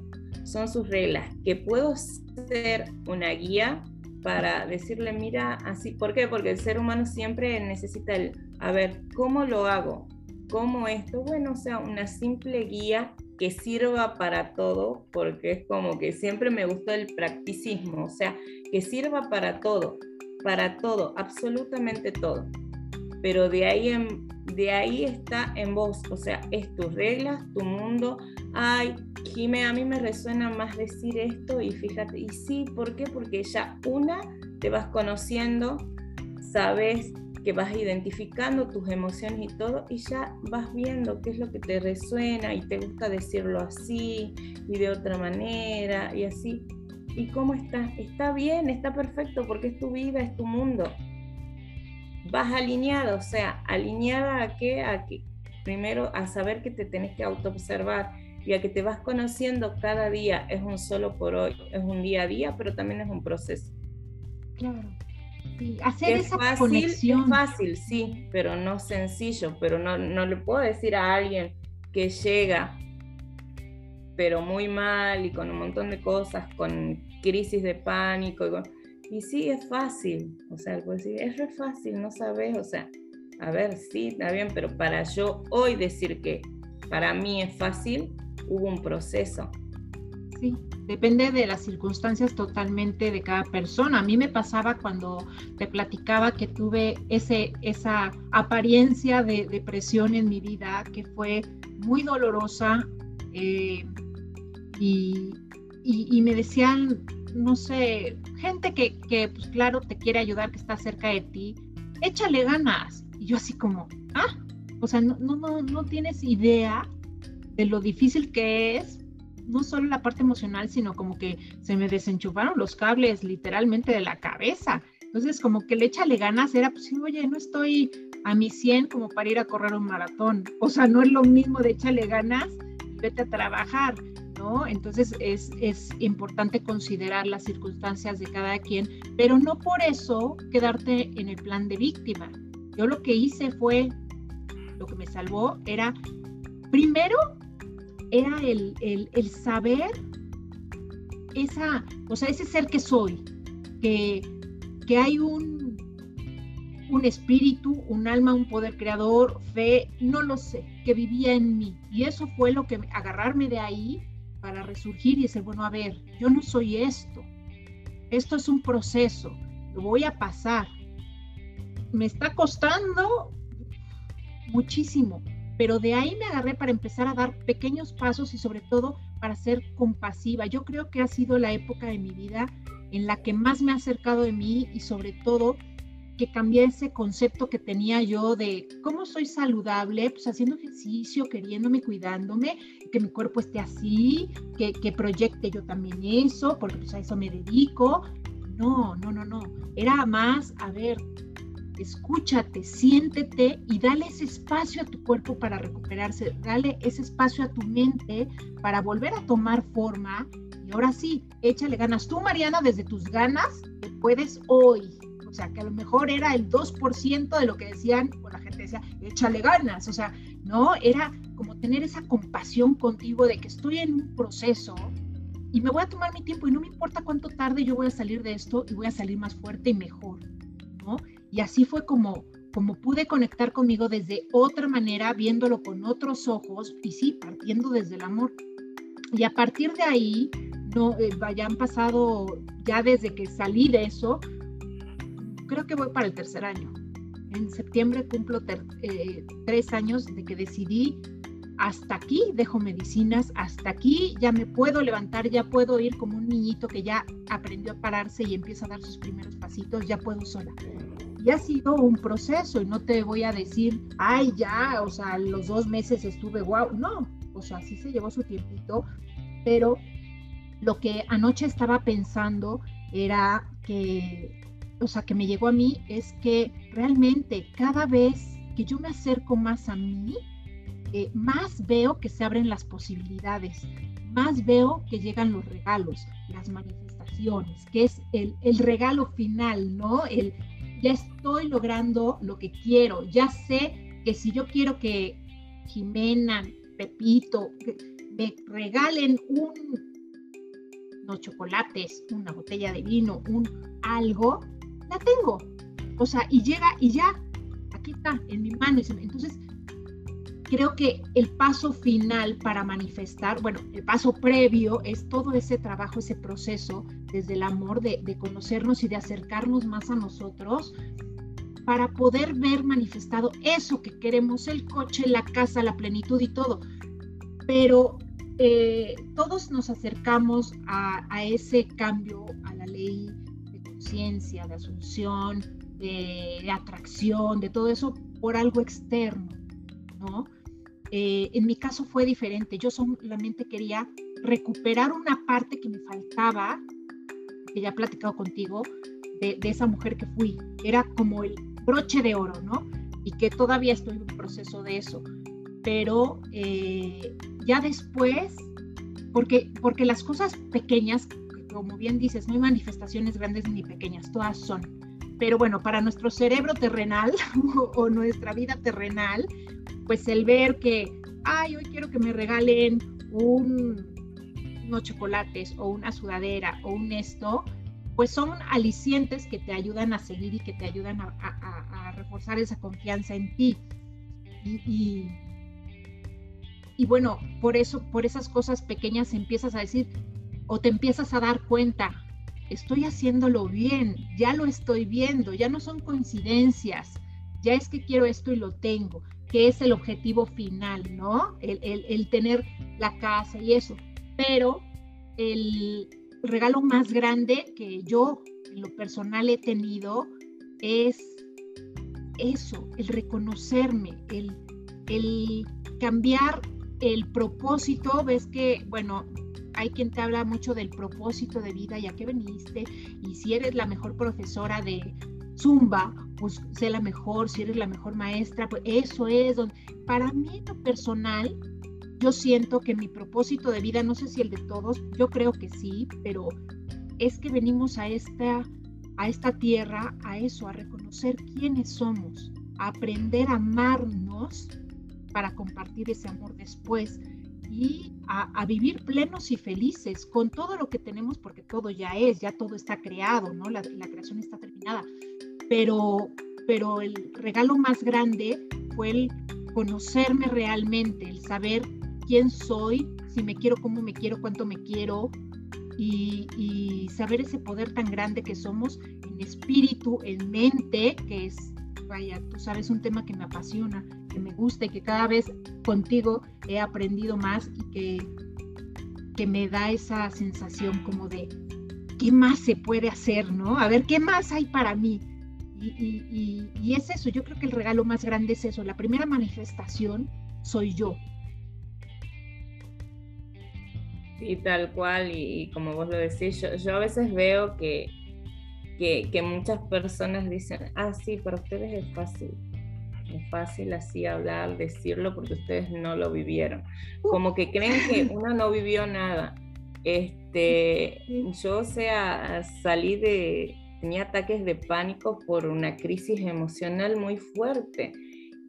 S2: son sus reglas, que puedo ser una guía para decirle, mira, así, ¿por qué? Porque el ser humano siempre necesita el, a ver, ¿cómo lo hago? ¿cómo esto? Bueno, o sea, una simple guía que sirva para todo, porque es como que siempre me gustó el practicismo, o sea, que sirva para todo, para todo, absolutamente todo. Pero de ahí, en, de ahí está en vos, o sea, es tus reglas, tu mundo. Ay, Jime, a mí me resuena más decir esto y fíjate, y sí, ¿por qué? Porque ya una, te vas conociendo, sabes que vas identificando tus emociones y todo y ya vas viendo qué es lo que te resuena y te gusta decirlo así y de otra manera y así. ¿Y cómo está? Está bien, está perfecto porque es tu vida, es tu mundo. Vas alineado, o sea, alineada a qué? A que primero a saber que te tenés que autoobservar y a que te vas conociendo cada día. Es un solo por hoy, es un día a día, pero también es un proceso.
S1: Claro hacer esa fácil, conexión.
S2: Es fácil, sí, pero no sencillo. Pero no, no le puedo decir a alguien que llega, pero muy mal y con un montón de cosas, con crisis de pánico. Y, sí, es fácil. O sea, puedo decir, es fácil, no sabes. O sea, a ver, sí, está bien, pero para yo hoy decir que para mí es fácil, hubo un proceso.
S1: Sí, depende de las circunstancias totalmente de cada persona. A mí me pasaba cuando te platicaba que tuve ese, esa apariencia de depresión en mi vida que fue muy dolorosa eh, y, me decían, no sé, gente que, que, pues claro, te quiere ayudar, que está cerca de ti, échale ganas. Y yo así como, ah, o sea, no, no, no, no tienes idea de lo difícil que es no solo la parte emocional, sino como que se me desenchufaron los cables literalmente de la cabeza. Entonces, como que le échale ganas, era pues, oye, no estoy a mi 100 como para ir a correr un maratón. O sea, no es lo mismo de échale ganas vete a trabajar, ¿no? Entonces, es, es importante considerar las circunstancias de cada quien, pero no por eso quedarte en el plan de víctima. Yo lo que hice fue, lo que me salvó era, primero, era el, el, saber esa, o sea, ese ser que soy, que, que hay un, un espíritu, un alma, un poder creador, fe, no lo sé, que vivía en mí. Y eso fue lo que agarrarme de ahí para resurgir y decir, bueno, a ver, yo no soy esto. Esto es un proceso, lo voy a pasar. Me está costando muchísimo, pero de ahí me agarré para empezar a dar pequeños pasos y sobre todo para ser compasiva. Yo creo que ha sido la época de mi vida en la que más me ha acercado de mí y sobre todo que cambié ese concepto que tenía yo de cómo soy saludable, pues haciendo ejercicio, queriéndome, cuidándome, que mi cuerpo esté así, que, que proyecte yo también eso, porque pues a eso me dedico. No, no, no, no. Era más, a ver, escúchate, siéntete y dale ese espacio a tu cuerpo para recuperarse, dale ese espacio a tu mente para volver a tomar forma. Y ahora sí, échale ganas. Tú, Mariana, desde tus ganas, te puedes hoy. O sea, que a lo mejor era el 2% de lo que decían, o la gente decía, échale ganas. O sea, no, era como tener esa compasión contigo de que estoy en un proceso y me voy a tomar mi tiempo y no me importa cuánto tarde yo voy a salir de esto y voy a salir más fuerte y mejor, ¿no? Y así fue como, como pude conectar conmigo desde otra manera, viéndolo con otros ojos y sí, partiendo desde el amor. Y a partir de ahí, no, eh, han pasado ya desde que salí de eso, creo que voy para el tercer año. En septiembre cumplo eh, tres años de que decidí hasta aquí dejo medicinas, hasta aquí ya me puedo levantar, ya puedo ir como un niñito que ya aprendió a pararse y empieza a dar sus primeros pasitos, ya puedo sola y ha sido un proceso y no te voy a decir, ay, ya, o sea, los dos meses estuve guau, no, o sea, sí se llevó su tiempito, pero lo que anoche estaba pensando era que, o sea, que me llegó a mí es que realmente cada vez que yo me acerco más a mí, eh, más veo que se abren las posibilidades, más veo que llegan los regalos, las manifestaciones, que es el, el regalo final, ¿no? El, ya estoy logrando lo que quiero, ya sé que si yo quiero que Jimena, Pepito, me regalen un, unos chocolates, una botella de vino, un algo, la tengo. O sea, y llega y ya, aquí está, en mi mano. Entonces, creo que el paso final para manifestar, bueno, el paso previo es todo ese trabajo, ese proceso desde el amor de, de conocernos y de acercarnos más a nosotros para poder ver manifestado eso que queremos, el coche, la casa, la plenitud y todo. Pero eh, todos nos acercamos a, a, ese cambio, a la ley conciencia, de asunción, de, atracción, de todo eso por algo externo, ¿no? Eh, en mi caso fue diferente. Yo solamente quería recuperar una parte que me faltaba, que ya he platicado contigo, de, de, esa mujer que fui. Era como el broche de oro, ¿no? Y que todavía estoy en un proceso de eso. Pero eh, ya después, porque, porque las cosas pequeñas, como bien dices, no hay manifestaciones grandes ni pequeñas, todas son. Pero bueno, para nuestro cerebro terrenal o, nuestra vida terrenal, pues el ver que, ay, hoy quiero que me regalen un, unos chocolates o una sudadera o un esto, pues son alicientes que te ayudan a seguir y que te ayudan a, reforzar esa confianza en ti. Y, y, bueno, por eso, por esas cosas pequeñas empiezas a decir o te empiezas a dar cuenta, estoy haciéndolo bien, ya lo estoy viendo, ya no son coincidencias, ya es que quiero esto y lo tengo, que es el objetivo final, ¿no? El, el, el tener la casa y eso. Pero el, regalo más grande que yo en lo personal he tenido es eso, el reconocerme, el, el cambiar el propósito. Ves que, bueno, hay quien te habla mucho del propósito de vida y a qué veniste. Y si eres la mejor profesora de Zumba, pues sé la mejor, si eres la mejor maestra, pues eso es donde, para mí lo personal, yo siento que mi propósito de vida, no sé si el de todos, yo creo que sí, pero es que venimos a esta, a esta tierra, a eso, a reconocer quiénes somos, a aprender a amarnos para compartir ese amor después y a, vivir plenos y felices con todo lo que tenemos, porque todo ya es, ya todo está creado, ¿no? La, la creación está terminada pero, pero el regalo más grande fue el conocerme realmente, el saber quién soy, si me quiero, cómo me quiero, cuánto me quiero, y, y, saber ese poder tan grande que somos en espíritu, en mente, que es, vaya, tú sabes, un tema que me apasiona, que me gusta y que cada vez contigo he aprendido más y que, que me da esa sensación como de, ¿qué más se puede hacer, no? A ver, ¿qué más hay para mí? Y, y, es eso, yo creo que el regalo más grande es eso, la primera manifestación soy yo.
S2: Sí, tal cual, y, como vos lo decís, yo, yo a veces veo que, que, que, muchas personas dicen, ah, sí, para ustedes es fácil, es fácil así hablar, decirlo, porque ustedes no lo vivieron. Como que creen que uno no vivió nada. Este, yo, o sea, salí de, tenía ataques de pánico por una crisis emocional muy fuerte.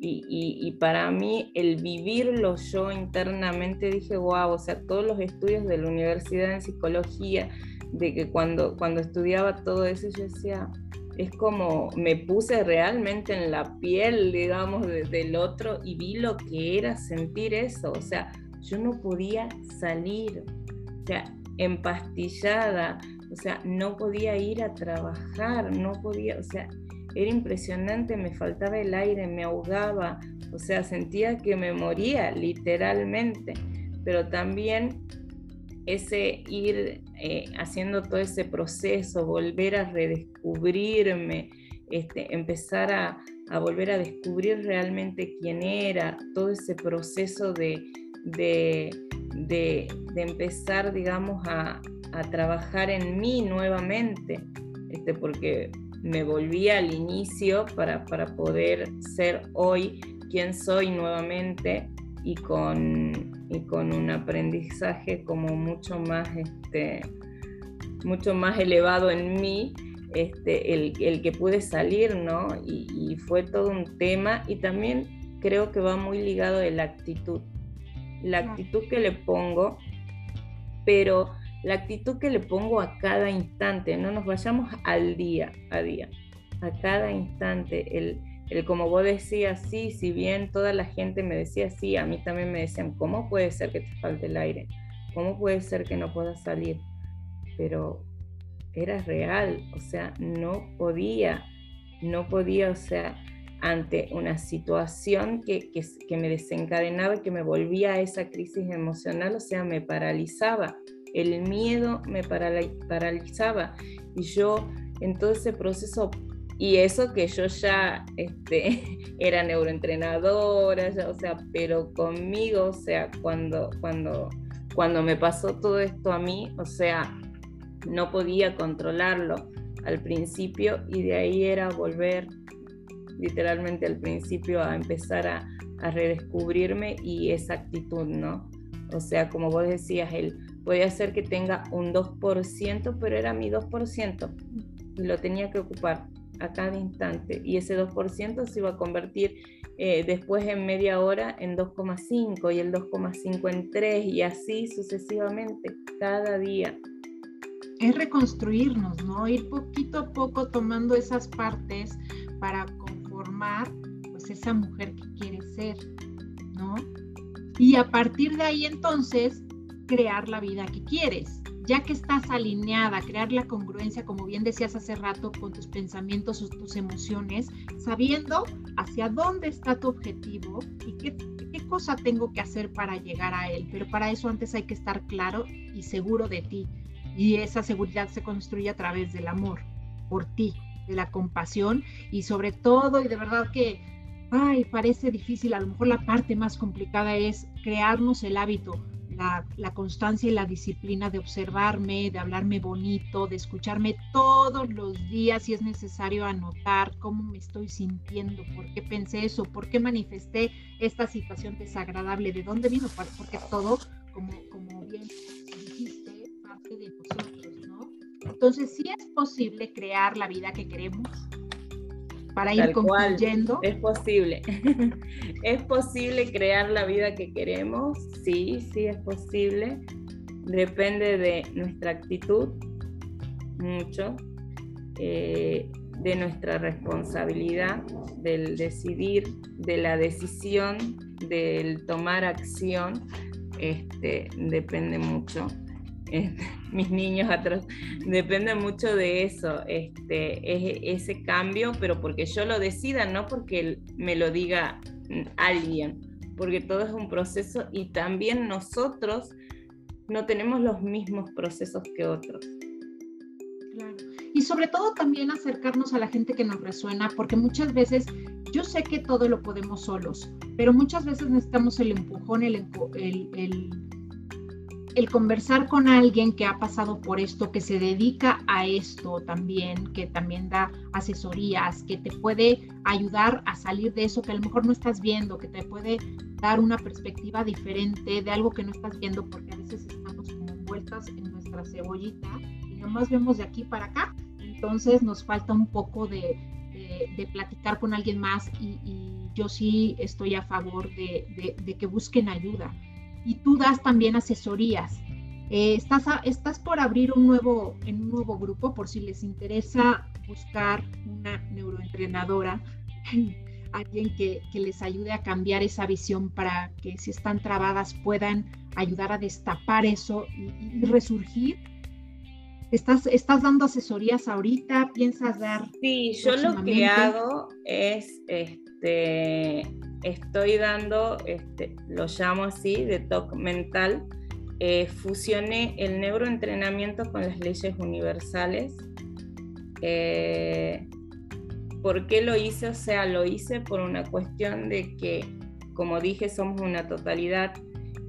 S2: Y, y, y, para mí el vivirlo yo internamente dije, wow, o sea, todos los estudios de la universidad en psicología, de que cuando, cuando estudiaba todo eso, yo decía, es como me puse realmente en la piel, digamos, de, del otro y vi lo que era sentir eso, o sea, yo no podía salir, o sea, empastillada, o sea, no podía ir a trabajar, no podía, o sea, era impresionante, me faltaba el aire, me ahogaba, o sea, sentía que me moría literalmente, pero también ese ir eh, haciendo todo ese proceso, volver a redescubrirme, este, empezar a, volver a descubrir realmente quién era, todo ese proceso de, de, de, empezar, digamos, a, a trabajar en mí nuevamente, este, porque me volví al inicio para, para poder ser hoy quien soy nuevamente y con, y con un aprendizaje como mucho más, este, mucho más elevado en mí, este, el, el que pude salir, ¿no? Y, y, fue todo un tema y también creo que va muy ligado a la actitud, la actitud que le pongo, pero la actitud que le pongo a cada instante, no nos vayamos al día a día, a cada instante, el, el como vos decías, sí, si bien toda la gente me decía sí, a mí también me decían, ¿cómo puede ser que te falte el aire? ¿Cómo puede ser que no puedas salir? Pero era real, o sea, no podía, no podía, o sea, ante una situación que, que, me desencadenaba que me volvía a esa crisis emocional, o sea, me paralizaba. El miedo me paralizaba y yo en todo ese proceso, y eso que yo ya este, era neuroentrenadora, o sea, pero conmigo, o sea, cuando, cuando, cuando me pasó todo esto a mí, o sea, no podía controlarlo al principio y de ahí era volver literalmente al principio a empezar a, redescubrirme y esa actitud, ¿no? O sea, como vos decías, él podía ser que tenga un 2%, pero era mi 2% y lo tenía que ocupar a cada instante y ese 2% se iba a convertir eh, después en media hora en 2,5 y el 2,5 en 3 y así sucesivamente cada día
S1: es reconstruirnos, ¿no? Ir poquito a poco tomando esas partes para conformar pues esa mujer que quiere ser, ¿no? Y a partir de ahí entonces crear la vida que quieres, ya que estás alineada, crear la congruencia, como bien decías hace rato, con tus pensamientos o tus emociones, sabiendo hacia dónde está tu objetivo y qué, qué cosa tengo que hacer para llegar a él. Pero para eso antes hay que estar claro y seguro de ti y esa seguridad se construye a través del amor por ti, de la compasión y sobre todo, y de verdad que, ay, parece difícil, a lo mejor la parte más complicada es crearnos el hábito, la, constancia y la disciplina de observarme, de hablarme bonito, de escucharme todos los días si es necesario anotar cómo me estoy sintiendo, por qué pensé eso, por qué manifesté esta situación desagradable, de dónde vino, porque todo, como, como bien de nosotros, ¿no? Entonces, sí es posible crear la vida que queremos para ir concluyendo.
S2: es posible. es posible crear la vida que queremos, sí, sí es posible. Depende de nuestra actitud, mucho, eh, de nuestra responsabilidad, del decidir, de la decisión, del tomar acción, este, depende mucho. mis niños atrás. Depende mucho de eso, este, es, ese cambio, pero porque yo lo decida, no porque me lo diga alguien, porque todo es un proceso y también nosotros no tenemos los mismos procesos que otros.
S1: Claro. Y sobre todo también acercarnos a la gente que nos resuena, porque muchas veces yo sé que todo lo podemos solos, pero muchas veces necesitamos el empujón, el el conversar con alguien que ha pasado por esto, que se dedica a esto también, que también da asesorías, que te puede ayudar a salir de eso que a lo mejor no estás viendo, que te puede dar una perspectiva diferente de algo que no estás viendo, porque a veces estamos como envueltas en nuestra cebollita y nomás vemos de aquí para acá. Entonces nos falta un poco de, platicar con alguien más y, yo sí estoy a favor de que busquen ayuda y tú das también asesorías. Eh, estás, estás por abrir un nuevo, en un nuevo grupo por si les interesa buscar una neuroentrenadora, alguien que, que, les ayude a cambiar esa visión para que si están trabadas puedan ayudar a destapar eso y, resurgir. ¿Estás, ¿Estás dando asesorías ahorita? ¿Piensas dar?
S2: Sí, yo lo que hago es este, estoy dando, este, lo llamo así, de TOC mental, eh, fusioné el neuroentrenamiento con las leyes universales. Eh, ¿Por qué lo hice? O sea, lo hice por una cuestión de que, como dije, somos una totalidad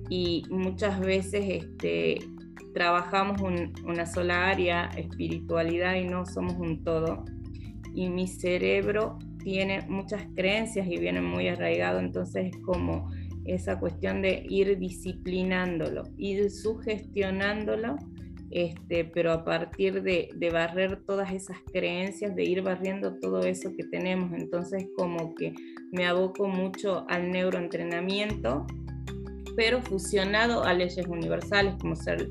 S2: y muchas veces este, trabajamos una sola área, espiritualidad, y no somos un todo. Y mi cerebro tiene muchas creencias y viene muy arraigado, entonces es como esa cuestión de ir disciplinándolo, ir sugestionándolo, este, pero a partir de, de, barrer todas esas creencias, de ir barriendo todo eso que tenemos. Entonces como que me aboco mucho al neuroentrenamiento, pero fusionado a leyes universales, como ser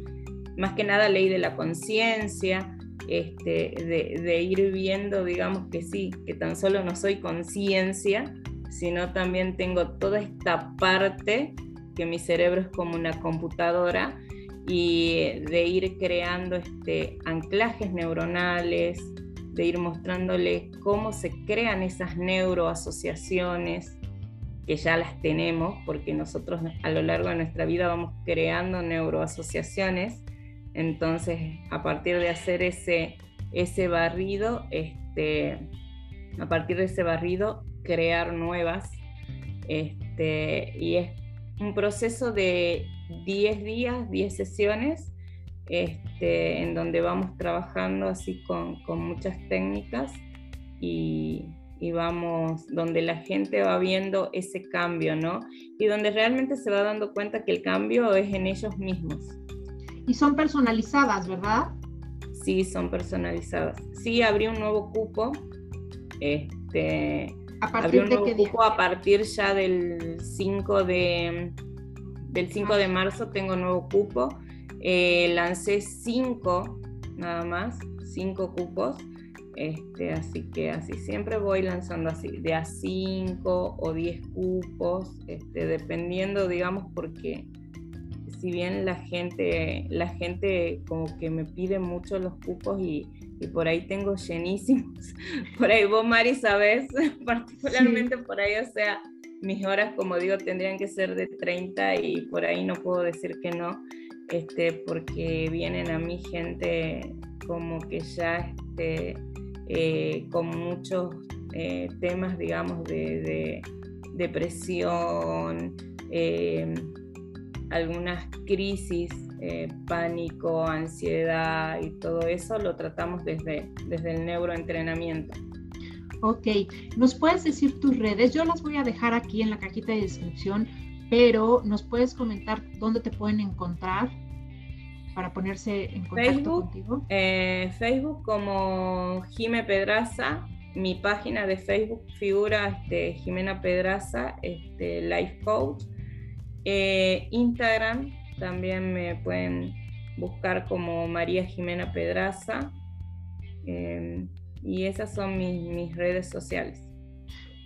S2: más que nada ley de la conciencia, este, de, ir viendo, digamos que sí, que tan solo no soy conciencia, sino también tengo toda esta parte que mi cerebro es como una computadora y de ir creando este, anclajes neuronales, de ir mostrándole cómo se crean esas neuroasociaciones que ya las tenemos, porque nosotros a lo largo de nuestra vida vamos creando neuroasociaciones entonces, a partir de hacer ese, ese barrido, este, a partir de ese barrido, crear nuevas. Este, y es un proceso de 10 días, 10 sesiones, este, en donde vamos trabajando así con, con muchas técnicas y, y, vamos, donde la gente va viendo ese cambio, ¿no? Y donde realmente se va dando cuenta que el cambio es en ellos mismos
S1: y son personalizadas, ¿verdad?
S2: Sí, son personalizadas. Sí, abrí un nuevo cupo. Este, ¿A partir un nuevo cupo a partir ya del 5 de, del 5 de marzo tengo nuevo cupo. Eh, lancé 5 nada más, 5 cupos. Este, así que así siempre voy lanzando así, de a 5 o 10 cupos, este, dependiendo, digamos, porque si bien la gente, la gente como que me pide mucho los cupos y, por ahí tengo llenísimos, por ahí vos Mari sabes, particularmente por ahí, o sea, mis horas como digo tendrían que ser de 30 y por ahí no puedo decir que no, este, porque vienen a mí gente como que ya este, eh, con muchos eh, temas, digamos, de, depresión, eh, algunas crisis, eh, pánico, ansiedad y todo eso lo tratamos desde, desde el neuroentrenamiento.
S1: Ok, ¿nos puedes decir tus redes? Yo las voy a dejar aquí en la cajita de descripción, pero ¿nos puedes comentar dónde te pueden encontrar para ponerse en contacto contigo?
S2: Eh, Facebook como Jime Pedraza, mi página de Facebook figura este, Jimena Pedraza, este, Life Coach eh, Instagram también me pueden buscar como María Jimena Pedraza. Em, y esas son mis, redes sociales.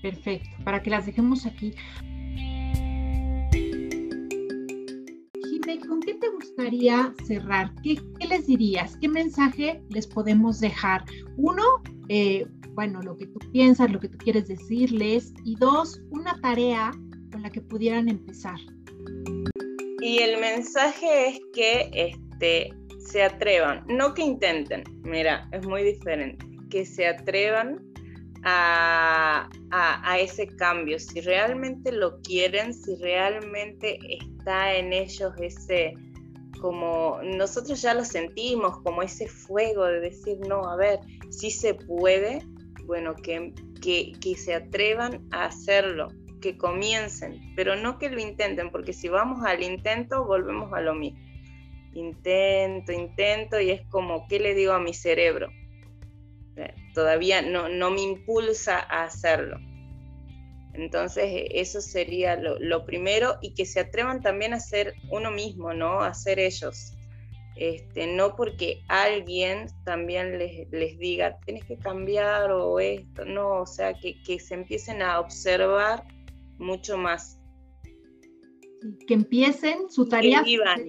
S1: Perfecto, para que las dejemos aquí. ¿con qué te gustaría cerrar? ¿Qué, les dirías? ¿Qué mensaje les podemos dejar? Uno, eh, bueno, lo que tú piensas, lo que tú quieres decirles. Y dos, una tarea con la que pudieran empezar.
S2: Y el mensaje es que este, se atrevan, no que intenten, mira, es muy diferente, que se atrevan a, ese cambio, si realmente lo quieren, si realmente está en ellos ese, como nosotros ya lo sentimos, como ese fuego de decir, no, a ver, si se puede, bueno, que, que, que se atrevan a hacerlo, que comiencen, pero no que lo intenten, porque si vamos al intento, volvemos a lo mismo. Intento, intento, y es como, ¿qué le digo a mi cerebro? Eh, todavía no, no me impulsa a hacerlo. Entonces, eso sería lo, primero y que se atrevan también a ser uno mismo, ¿no? A ser ellos. Este, no porque alguien también les, les, diga, tienes que cambiar o esto, no, o sea, que, que se empiecen a observar mucho más.
S1: Que empiecen su tarea.
S2: Que vivan,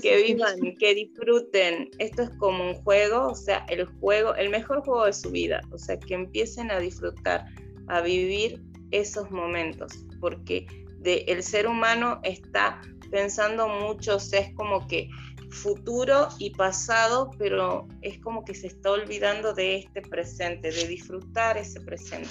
S2: que, vivan que disfruten. Esto es como un juego, o sea, el juego, el mejor juego de su vida. O sea, que empiecen a disfrutar, a vivir esos momentos, porque de, el ser humano está pensando mucho, o sea, es como que futuro y pasado, pero es como que se está olvidando de este presente, de disfrutar ese presente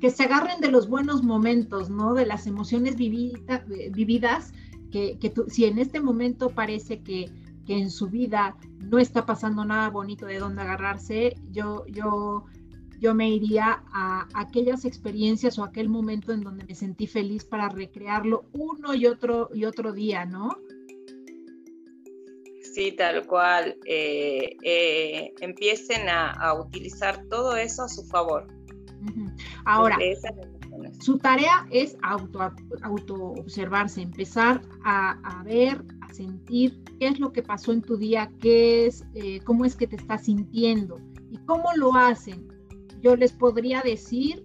S1: que se agarren de los buenos momentos, ¿no? De las emociones vividas, que, si en este momento parece que, en su vida no está pasando nada bonito de dónde agarrarse, yo, yo, yo me iría a aquellas experiencias o aquel momento en donde me sentí feliz para recrearlo uno y otro, y otro día, ¿no?
S2: Sí, tal cual. Eh, eh, empiecen a, utilizar todo eso a su favor.
S1: Ahora, su tarea es auto, auto observarse, empezar a, ver, a sentir qué es lo que pasó en tu día, qué es, eh, cómo es que te estás sintiendo y cómo lo hacen. Yo les podría decir,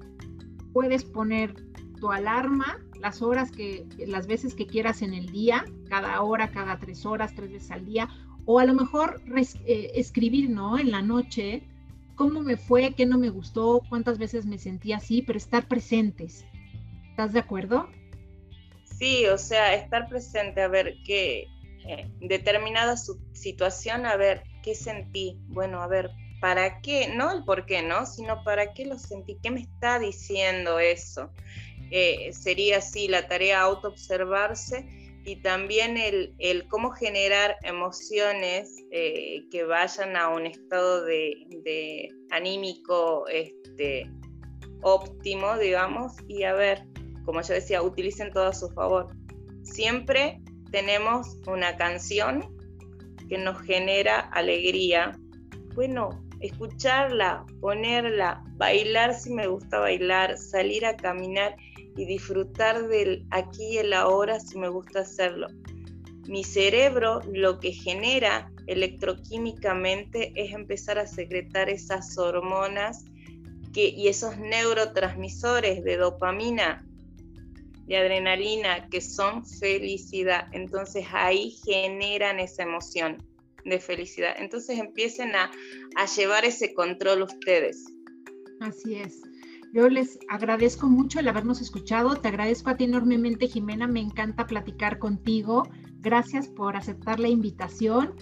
S1: puedes poner tu alarma, las horas que, las veces que quieras en el día, cada hora, cada tres horas, tres veces al día, o a lo mejor eh, escribir, ¿no? En la noche, cómo me fue, qué no me gustó, cuántas veces me sentí así, pero estar presentes. ¿Estás de acuerdo?
S2: Sí, o sea, estar presente, a ver qué, eh, determinada situación, a ver qué sentí. Bueno, a ver, ¿para qué? No el por qué, ¿no? Sino para qué lo sentí, qué me está diciendo eso. Eh, sería así la tarea autoobservarse y también el, el cómo generar emociones eh, que vayan a un estado de, de, anímico este, óptimo, digamos, y a ver, como yo decía, utilicen todo a su favor. Siempre tenemos una canción que nos genera alegría. Bueno, escucharla, ponerla, bailar si me gusta bailar, salir a caminar y disfrutar del aquí y el ahora si me gusta hacerlo. Mi cerebro lo que genera electroquímicamente es empezar a secretar esas hormonas que, y esos neurotransmisores de dopamina, de adrenalina, que son felicidad. Entonces ahí generan esa emoción de felicidad. Entonces empiecen a, a llevar ese control ustedes.
S1: Así es. Yo les agradezco mucho el habernos escuchado. Te agradezco a ti enormemente, Jimena. Me encanta platicar contigo. Gracias por aceptar la invitación.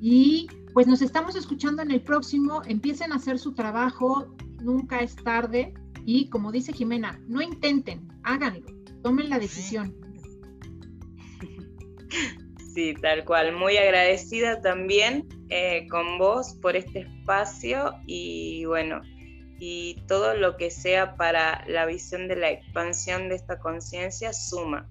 S1: Y pues nos estamos escuchando en el próximo. Empiecen a hacer su trabajo. Nunca es tarde. Y como dice Jimena, no intenten, háganlo. Tomen la decisión.
S2: Sí, tal cual. Muy agradecida también eh, con vos por este espacio y bueno, y todo lo que sea para la visión de la expansión de esta conciencia suma.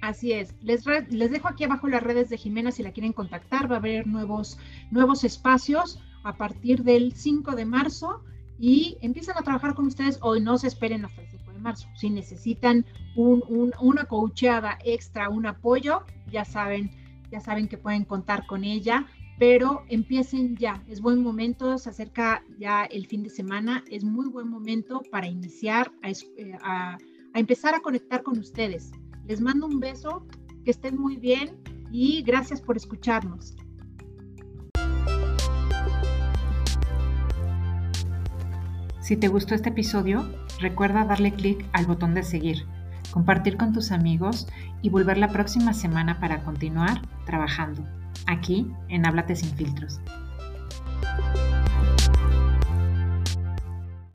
S1: Así es. Les, les dejo aquí abajo las redes de Jimena si la quieren contactar. Va a haber nuevos, nuevos espacios a partir del 5 de marzo y empiezan a trabajar con ustedes hoy. No se esperen hasta el 5 de marzo. Si necesitan un, una coacheada extra, un apoyo, ya saben, ya saben que pueden contar con ella pero empiecen ya, es buen momento, se acerca ya el fin de semana, es muy buen momento para iniciar eh, a, empezar a conectar con ustedes. Les mando un beso, que estén muy bien y gracias por escucharnos. Si te gustó este episodio, recuerda darle clic al botón de seguir, compartir con tus amigos y volver la próxima semana para continuar trabajando aquí en Háblate sin filtros.